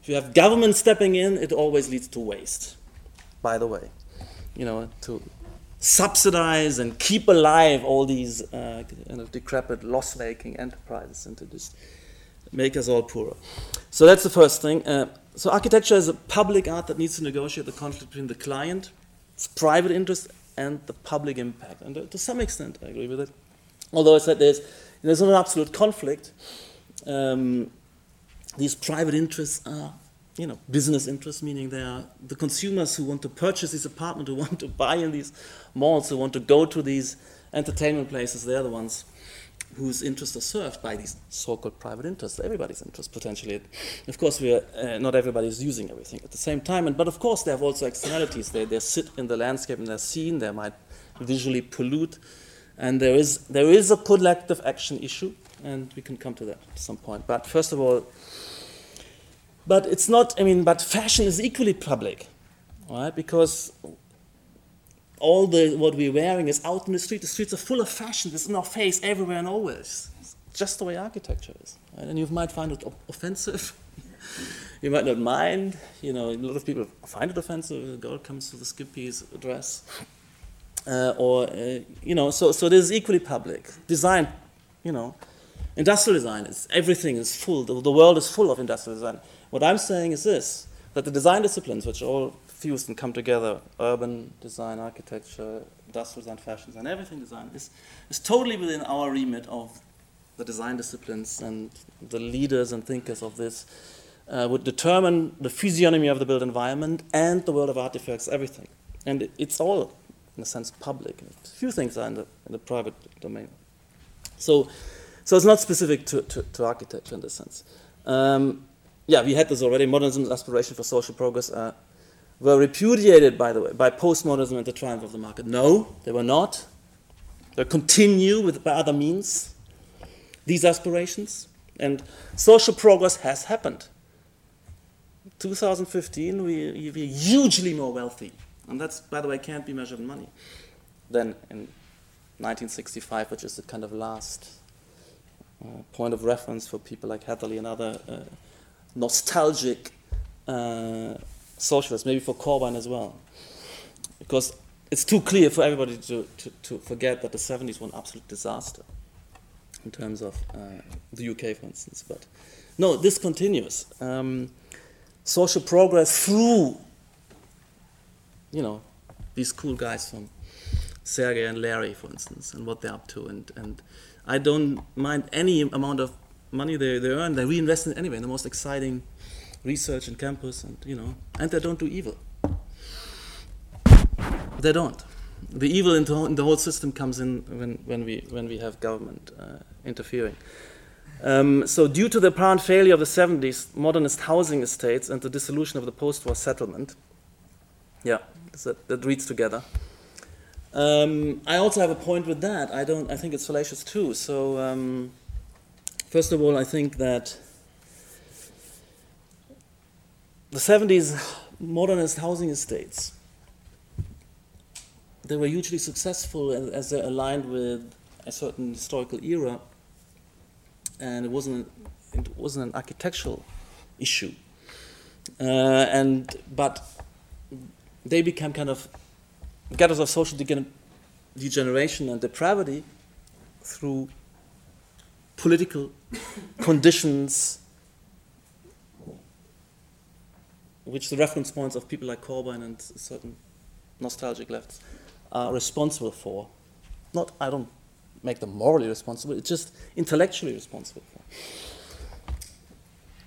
if you have government stepping in, it always leads to waste, by the way. You know, to subsidize and keep alive all these uh, kind of decrepit, loss-making enterprises and to just make us all poorer. So that's the first thing. Uh, so architecture is a public art that needs to negotiate the conflict between the client, its private interest, and the public impact. And to some extent, I agree with it. Although I said there's, there's not an absolute conflict. Um, these private interests are, you know, business interests, meaning they are the consumers who want to purchase these apartments, who (laughs) want to buy in these malls, who want to go to these entertainment places. They're the ones whose interests are served by these so-called private interests, everybody's interest potentially. Of course, we are, uh, not everybody is using everything at the same time, and, but of course they have also externalities. They, they sit in the landscape and they're seen, they might visually pollute, and there is, there is a collective action issue, and we can come to that at some point. But first of all, but it's not, I mean, but fashion is equally public, right? Because all the what we're wearing is out in the street. The streets are full of fashion. It's in our face everywhere and always. It's just the way architecture is. Right? And you might find it offensive. (laughs) you might not mind. You know, a lot of people find it offensive. A girl comes with a skimpy dress. Uh, or, uh, you know, so, so this is equally public. Design, you know, industrial design is everything is full. The, the world is full of industrial design. What I'm saying is this that the design disciplines, which are all fused and come together urban design, architecture, industrial design, fashion design, everything design is, is totally within our remit of the design disciplines and the leaders and thinkers of this uh, would determine the physiognomy of the built environment and the world of artifacts, everything. And it, it's all, in a sense, public. A few things are in the, in the private domain. So, so it's not specific to, to, to architecture in this sense. Um, yeah, we had this already. Modernism's aspiration for social progress. Uh, were repudiated, by the way, by postmodernism and the triumph of the market. No, they were not. They continue with by other means these aspirations, and social progress has happened. 2015, we, we're hugely more wealthy, and that's, by the way, can't be measured in money, than in 1965, which is the kind of last uh, point of reference for people like Hatherley and other uh, nostalgic uh, socialists, maybe for Corbyn as well. Because it's too clear for everybody to, to, to forget that the 70s were an absolute disaster in terms of uh, the UK, for instance. But no, this continues. Um, social progress through, you know, these cool guys from Sergey and Larry, for instance, and what they're up to. And, and I don't mind any amount of money they, they earn, they reinvest it anyway in the most exciting research and campus, and you know, and they don't do evil. They don't. The evil in the, whole, in the whole system comes in when, when, we, when we have government uh, interfering. Um, so, due to the apparent failure of the 70s modernist housing estates and the dissolution of the post war settlement, yeah, that, that reads together. Um, I also have a point with that. I don't. I think it's fallacious too. So, um, first of all, I think that the 70s modernist housing estates they were hugely successful as, they're aligned with a certain historical era, and it wasn't it wasn't an architectural issue. Uh, and but they became kind of ghettos of social degeneration and depravity through political conditions, which the reference points of people like Corbyn and certain nostalgic lefts are responsible for. Not, I don't make them morally responsible, it's just intellectually responsible for.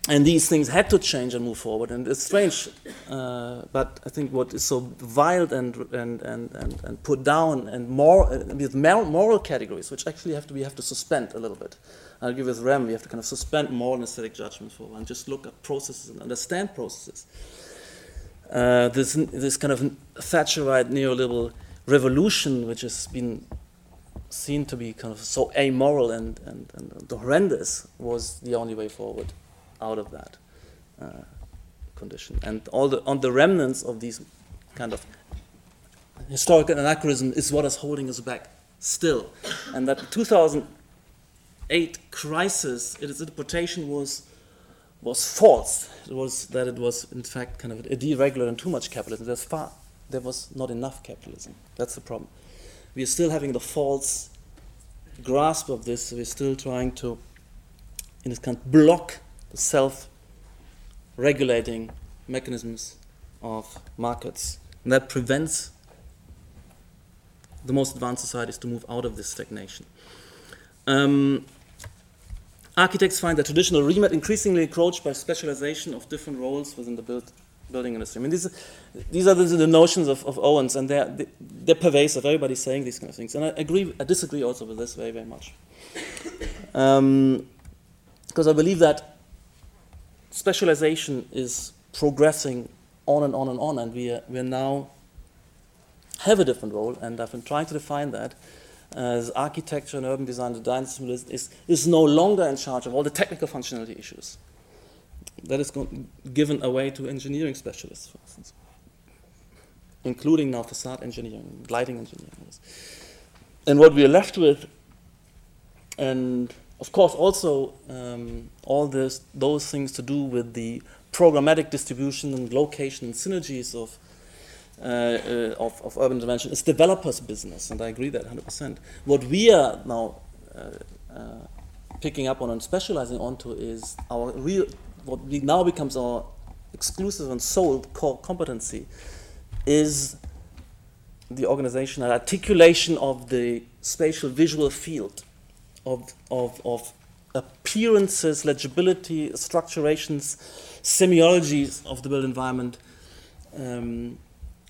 And these things had to change and move forward, and it's strange, uh, but I think what is so vile and, and, and, and, and put down and more, uh, with moral categories, which actually have to, we have to suspend a little bit. I agree with Rem, we have to kind of suspend moral and aesthetic judgment for and just look at processes and understand processes. Uh, this, this kind of Thatcherite neoliberal revolution, which has been seen to be kind of so amoral and, and, and horrendous, was the only way forward out of that uh, condition. And all the, on the remnants of these kind of historical anachronism is what is holding us back still. And that 2008 crisis, its interpretation was was false. It was that it was in fact kind of a deregulated and too much capitalism. There's far there was not enough capitalism. That's the problem. We are still having the false grasp of this. We're still trying to, in this kind, block the self-regulating mechanisms of markets, and that prevents the most advanced societies to move out of this stagnation. Um, architects find that traditional remit increasingly encroached by specialization of different roles within the building industry. I mean, these, these are the, the notions of, of Owens, and they're, they're pervasive. Everybody's saying these kind of things. And I agree, I disagree also with this very, very much. Um, because I believe that specialization is progressing on and on and on, and we, we now have a different role, and I've been trying to define that as architecture and urban design, the design is, is, is no longer in charge of all the technical functionality issues that is given away to engineering specialists, for instance, including now facade engineering, lighting engineering. And what we are left with, and of course also um, all this, those things to do with the programmatic distribution and location and synergies of, uh, uh, of, of, urban dimension is developers' business, and I agree that 100%. What we are now uh, uh, picking up on and specializing onto is our real what now becomes our exclusive and sole core competency is the organizational articulation of the spatial visual field of, of, of appearances, legibility, structurations, semiologies of the built environment. Um,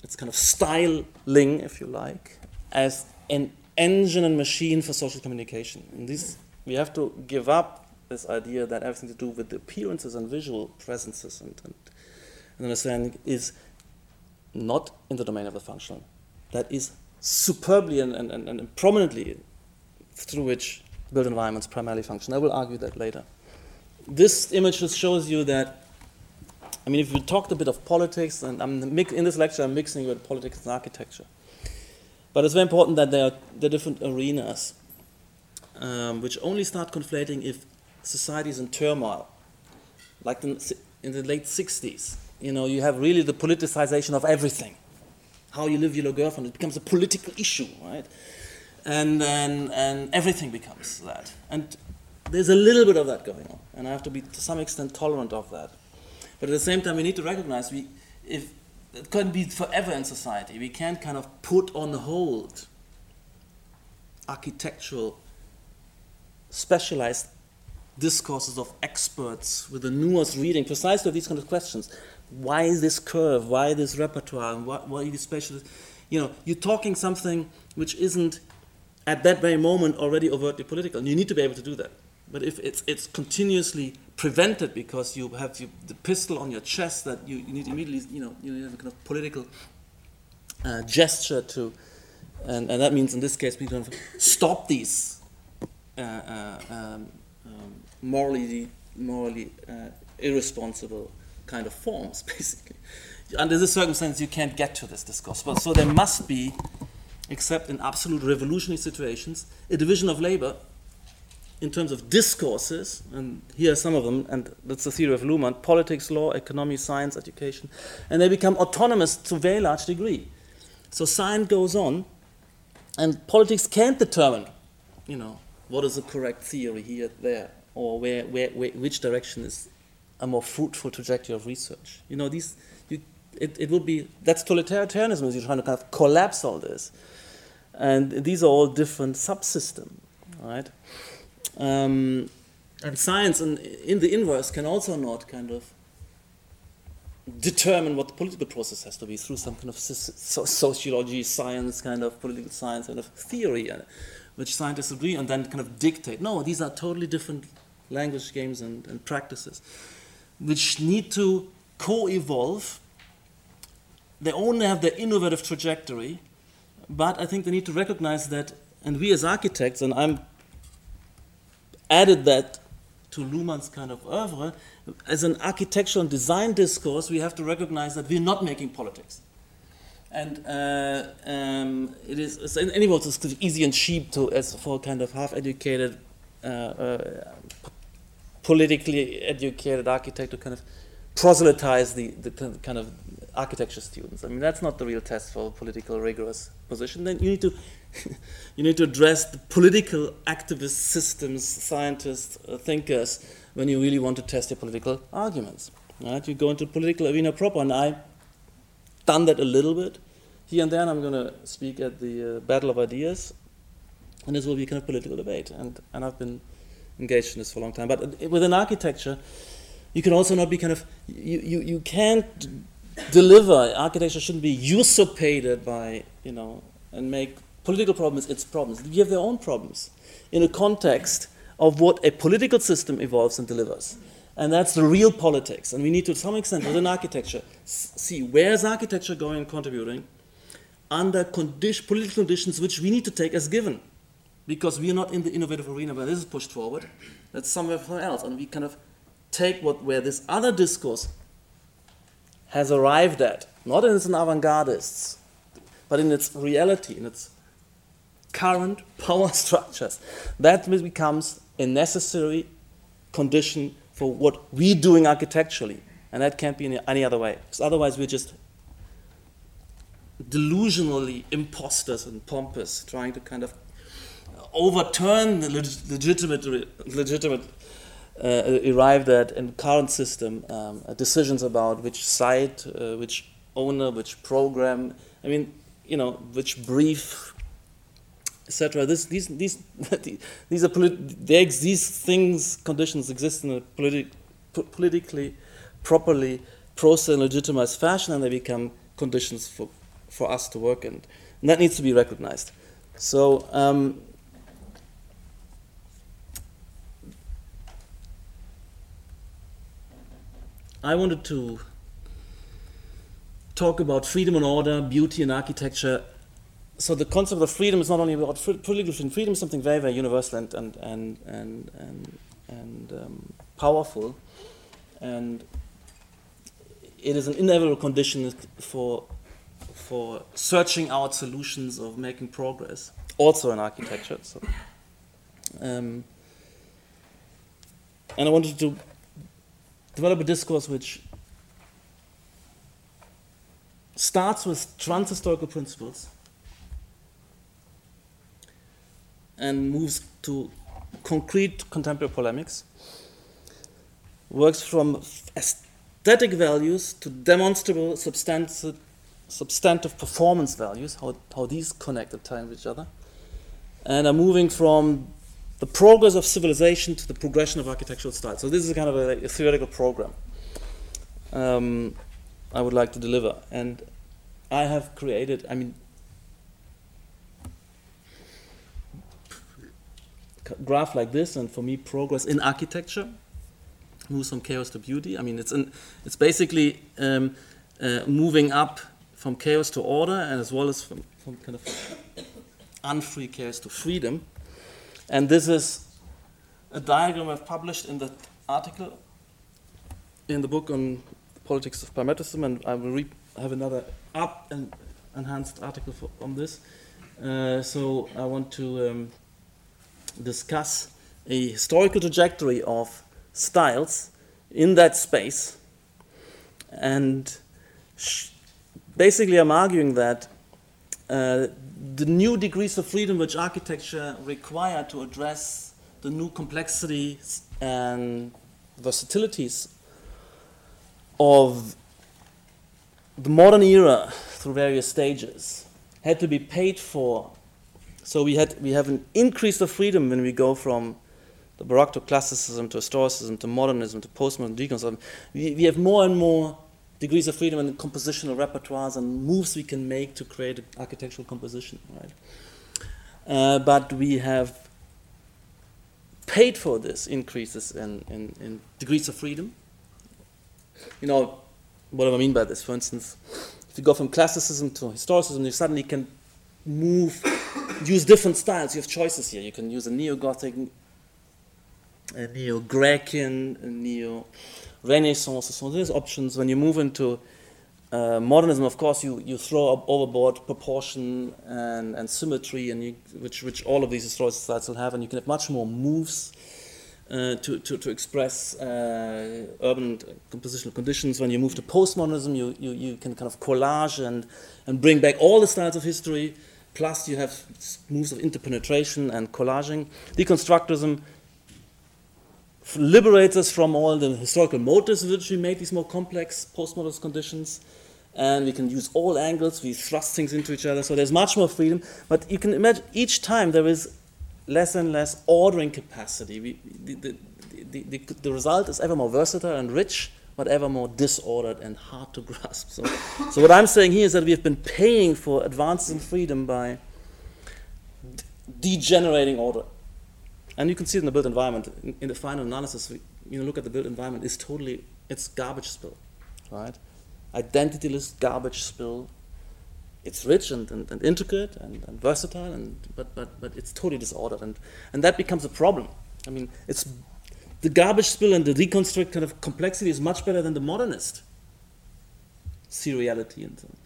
it's kind of styling, if you like, as an engine and machine for social communication. And this, we have to give up this idea that everything to do with the appearances and visual presences and, and, and understanding is not in the domain of the functional. That is superbly and, and, and, and prominently through which built environments primarily function. I will argue that later. This image just shows you that, I mean, if we talked a bit of politics, and I'm in this lecture I'm mixing with politics and architecture. But it's very important that there are, are different arenas um, which only start conflating if society is in turmoil, like in, in the late 60s. You know, you have really the politicization of everything. How you live your girlfriend, it becomes a political issue, right? And, and, and everything becomes that. And there's a little bit of that going on, and I have to be to some extent tolerant of that. But at the same time, we need to recognize we, if it can't be forever in society, we can't kind of put on hold architectural specialized discourses of experts with a nuanced reading precisely of these kind of questions. Why is this curve? Why this repertoire? And what, are these specialists? You know, you're talking something which isn't at that very moment already overtly political. And you need to be able to do that. But if it's, it's continuously prevented because you have you, the pistol on your chest that you, you need immediately, you know, you have a kind of political uh, gesture to, and, and that means in this case we can stop these uh, uh, um, um, morally, morally uh, irresponsible kind of forms, (laughs) basically. Under this circumstance, you can't get to this discourse. But, so there must be, except in absolute revolutionary situations, a division of labor in terms of discourses, and here are some of them, and that's the theory of Luhmann politics, law, economy, science, education, and they become autonomous to a very large degree. So science goes on, and politics can't determine, you know, what is the correct theory here, there, or where, where, where which direction is a more fruitful trajectory of research. You know, these, you, it, it would be, that's totalitarianism, you're trying to kind of collapse all this. And these are all different subsystems, right? Um, and science in, in the inverse can also not kind of determine what the political process has to be through some kind of sociology, science, kind of political science, kind of theory, uh, which scientists agree and then kind of dictate. No, these are totally different language games and, and practices, which need to co-evolve. They only have their innovative trajectory, but I think they need to recognize that, and we as architects, and I'm added that to Luhmann's kind of oeuvre, as an architectural design discourse, we have to recognize that we're not making politics. And uh, um, it is, anyway, it's easy and cheap to, as for kind of half-educated, uh, uh, politically educated architect to kind of proselytize the, the kind of architecture students. I mean, that's not the real test for a political rigorous position. Then you need to (laughs) you need to address the political activist systems, scientists, uh, thinkers, when you really want to test your political arguments. Right? You go into political arena proper, and I've done that a little bit here and there. I'm going to speak at the uh, Battle of Ideas, and this will be kind of political debate. And, and I've been engaged in this for a long time. But uh, within architecture, you can also not be kind of you, you, you can't deliver architecture shouldn't be usurpated by you know and make political problems its problems. You have their own problems in a context of what a political system evolves and delivers. And that's the real politics. And we need to, to some extent, within architecture, see where is architecture going and contributing under condition, political conditions which we need to take as given. Because we are not in the innovative arena where this is pushed forward. That's somewhere else. And we kind of take what where this other discourse has arrived at, not in its avant-gardists, but in its reality, in its current (laughs) power structures. That becomes a necessary condition for what we're doing architecturally. And that can't be any other way. Because otherwise, we're just delusionally imposters and pompous, trying to kind of overturn the legitimate, legitimate uh, arrived at in current system um, uh, decisions about which site, uh, which owner, which program. I mean, you know, which brief etc. This, these, these, (laughs) these are these things, conditions exist in a politi- politically, properly processed and legitimized fashion, and they become conditions for, for us to work in. And that needs to be recognized. So, um, I wanted to talk about freedom and order, beauty and architecture so the concept of freedom is not only about political freedom. Freedom is something very, very universal and and and and and, and um, powerful, and it is an inevitable condition for for searching out solutions of making progress, also in architecture. So, um, and I wanted to develop a discourse which starts with trans-historical principles and moves to concrete contemporary polemics, works from aesthetic values to demonstrable substantive, performance values, how, how these connect at times with each other, and are moving from the progress of civilization to the progression of architectural style. So this is kind of a, a theoretical program um, I would like to deliver, and I have created. I mean, graph like this, and for me, progress in architecture moves from chaos to beauty. I mean, it's it's basically um, uh, moving up from chaos to order, and as well as from, from kind of unfree chaos to freedom. And this is a diagram I've published in the article in the book on politics of parametricism, and I will have another up and enhanced article for, on this. Uh, so I want to um, discuss a historical trajectory of styles in that space, and basically I'm arguing that uh, the new degrees of freedom which architecture require to address the new complexities and versatilities of the modern era through various stages had to be paid for. So we had we have an increase of freedom when we go from the Baroque to classicism to historicism to modernism to postmodern deconstruction. We, we have more and more degrees of freedom and compositional repertoires and moves we can make to create architectural composition, right? Uh, but we have paid for this increases in, in, in degrees of freedom. You know, what do I mean by this? For instance, if you go from classicism to historicism, you suddenly can move, use different styles. You have choices here. You can use a neo-Gothic, a neo-Graecian, a neo Renaissance. So there's options. When you move into uh, modernism, of course, you, you throw overboard proportion and, and symmetry, and you, which, which all of these historical styles will have, and you can have much more moves uh, to, to, to express uh, urban compositional conditions. When you move to postmodernism, you, you, you can kind of collage and, and bring back all the styles of history, plus you have moves of interpenetration and collaging. Deconstructivism liberates us from all the historical motives which we made these more complex postmodernist conditions. And we can use all angles, we thrust things into each other, so there's much more freedom. But you can imagine each time there is less and less ordering capacity. We, the, the, the, the, result is ever more versatile and rich, but ever more disordered and hard to (laughs) grasp. So, so what I'm saying here is that we have been paying for advances in freedom by degenerating order. And you can see it in the built environment. In, in the final analysis, we, you know, look at the built environment, it's totally, it's garbage spill, right? Identityless garbage spill. It's rich and, and, and intricate and, and, versatile, and, but, but, but it's totally disordered. And, and that becomes a problem. I mean, it's, the garbage spill and the deconstruct kind of complexity is much better than the modernist seriality. And so. on.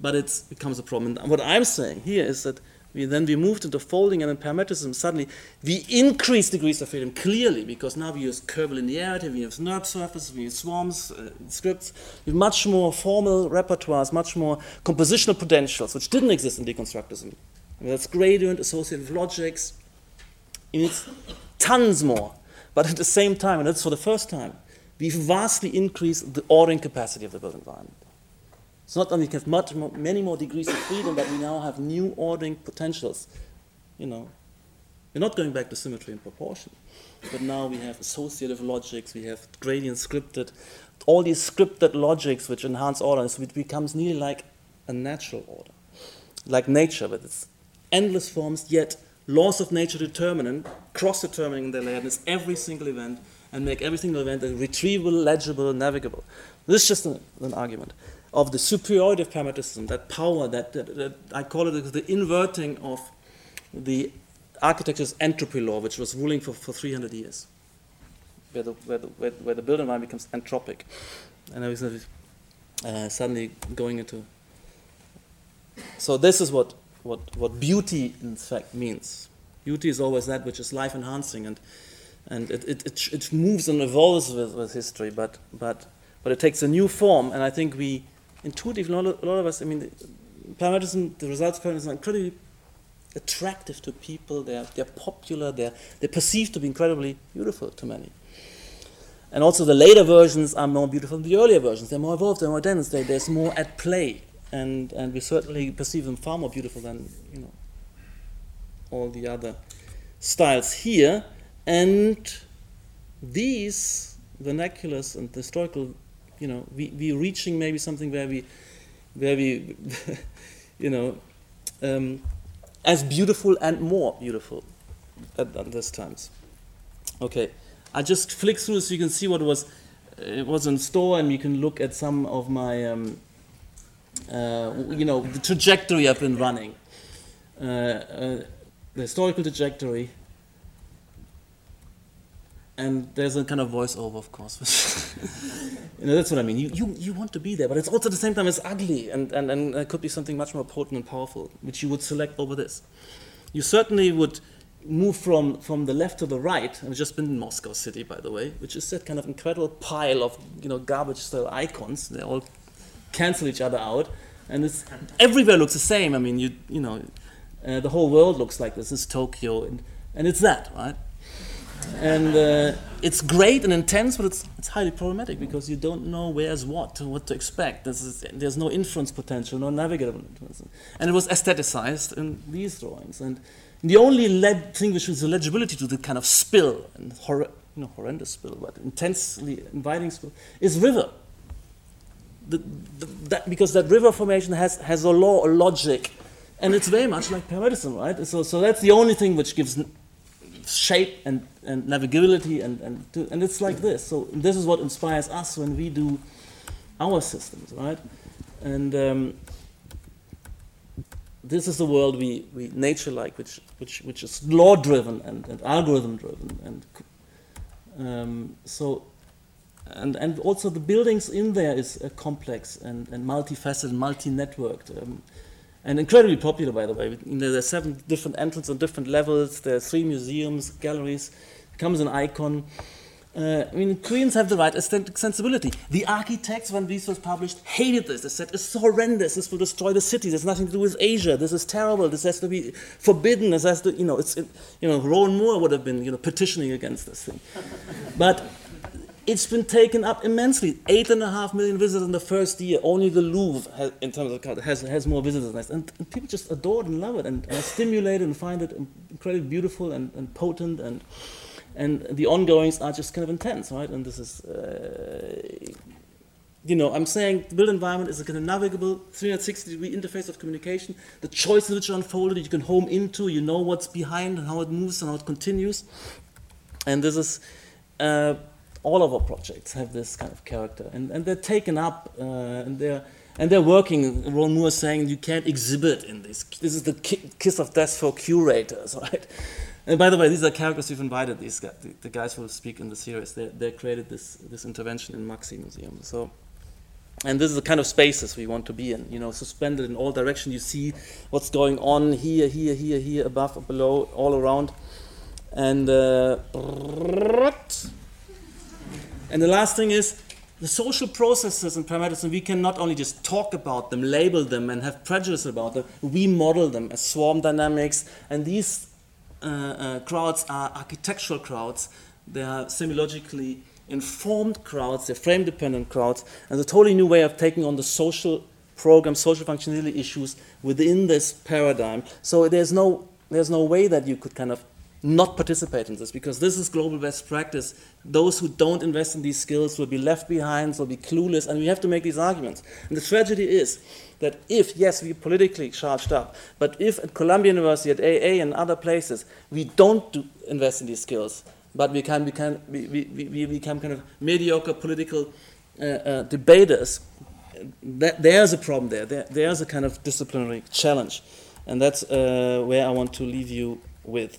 But it becomes a problem. And what I'm saying here is that we, then we moved into folding and then parametricism. Suddenly, we increase degrees of freedom clearly because now we use curvilinearity, we use NURB surfaces, we use swarms, uh, scripts. We have much more formal repertoires, much more compositional potentials, which didn't exist in deconstructivism. I mean, that's gradient, associative logics. It's tons more. But at the same time, and that's for the first time, we've vastly increased the ordering capacity of the built environment. It's not only we have much more, many more degrees of freedom, but we now have new ordering potentials. You know, we're not going back to symmetry and proportion, but now we have associative logics, we have gradient scripted, all these scripted logics which enhance order, so it becomes nearly like a natural order, like nature, with its endless forms, yet laws of nature determinant, cross-determining their layerness every single event, and make every single event retrievable, legible, navigable. This is just an, an argument of the superiority of parametricism, that power, that, that, that, I call it the inverting of the architecture's entropy law, which was ruling for, for 300 years, where the, where, the, where, where the built environment becomes entropic. And I was uh, suddenly going into. So, this is what, what, what beauty, in fact, means. Beauty is always that which is life enhancing, and, and it, it, it, it moves and evolves with, with history, but, but, but it takes a new form, and I think we intuitively, a lot, a lot of us, I mean, the, parametricism, the results of are incredibly attractive to people. They're, they're popular. They're, they're perceived to be incredibly beautiful to many. And also, the later versions are more beautiful than the earlier versions. They're more evolved, they're more dense, they, there's more at play. And, and we certainly perceive them far more beautiful than you know, all the other styles here, and these vernaculars and the historical, you know, we, we reaching maybe something where we, where we, (laughs) you know, um, as beautiful and more beautiful at, at this times. Okay, I just flick through so you can see what was it was in store, and you can look at some of my, um, uh, you know, the trajectory I've been running, uh, uh, the historical trajectory, and there's a kind of voiceover, of course. (laughs) you know, that's what I mean. You, you, you want to be there, but it's also at the same time it's ugly, and, and, and it could be something much more potent and powerful, which you would select over this. You certainly would move from, from the left to the right. I've just been in Moscow City, by the way, which is that kind of incredible pile of you know garbage-style icons. They all cancel each other out, and it's everywhere looks the same. I mean, you you know, uh, the whole world looks like this. Is Tokyo, and, and it's that, right? And uh, it's great and intense, but it's, it's highly problematic because you don't know where's what, what to expect. Is, there's no inference potential, no navigable influence. And it was aestheticized in these drawings. And the only thing which was legibility to the kind of spill, and you know, horrendous spill, but intensely inviting spill, is river. The, the, that, because that river formation has, has a law, a logic, and it's very much like parametricism, right? So, so that's the only thing which gives shape and, and navigability and, and, to, and it's like this. So this is what inspires us when we do our systems, right? And um, this is the world we, we nature like, which, which, which is law driven and, and algorithm driven. And um, so, and, and also the buildings in there is uh, complex and, and multifaceted, multi networked. Um, and incredibly popular, by the way. You know, there's seven different entrances on different levels. There are three museums, galleries. Comes an icon. Uh, I mean, Koreans have the right aesthetic sensibility. The architects, when this was published, hated this. They said, it's horrendous. This will destroy the city. There's nothing to do with Asia. This is terrible. This has to be forbidden. This has to, you know, it's, it, you know, Rowan Moore would have been, you know, petitioning against this thing. (laughs) but it's been taken up immensely. Eight and a half million visitors in the first year. Only the Louvre, has, in terms of has, has more visitors. And, and people just adore it and love it and, and are stimulated and find it incredibly beautiful and, and potent. And, and the ongoings are just kind of intense, right? And this is, uh, you know, I'm saying the built environment is a kind of navigable 360 degree interface of communication. The choices which are unfolded, you can home into, you know what's behind and how it moves and how it continues. And this is. Uh, all of our projects have this kind of character, and, and they're taken up, uh, and they're and they're working. Rowan Moore saying you can't exhibit in this. This is the ki- kiss of death for curators, (laughs) right? And by the way, these are characters we've invited. These guys, the, the guys who will speak in the series. They, they created this this intervention in MAXXI Museum. So. And this is the kind of spaces we want to be in, you know, suspended in all directions. You see what's going on here, here, here, here, above, below, all around. And uh, and the last thing is the social processes in parametricism, we can not only just talk about them, label them, and have prejudice about them, we model them as swarm dynamics. And these uh, uh, crowds are architectural crowds, they are semiologically informed crowds, they're frame dependent crowds, and a totally new way of taking on the social program, social functionality issues within this paradigm. So there's no, there's no way that you could kind of not participate in this because this is global best practice. Those who don't invest in these skills will be left behind, will be clueless, and we have to make these arguments. And the tragedy is that if, yes, we're politically charged up, but if at Columbia University, at AA, and other places, we don't do, invest in these skills, but we can, we, can, we, we, we become kind of mediocre political uh, uh, debaters, that, there's a problem there. there. There's a kind of disciplinary challenge. And that's uh, where I want to leave you with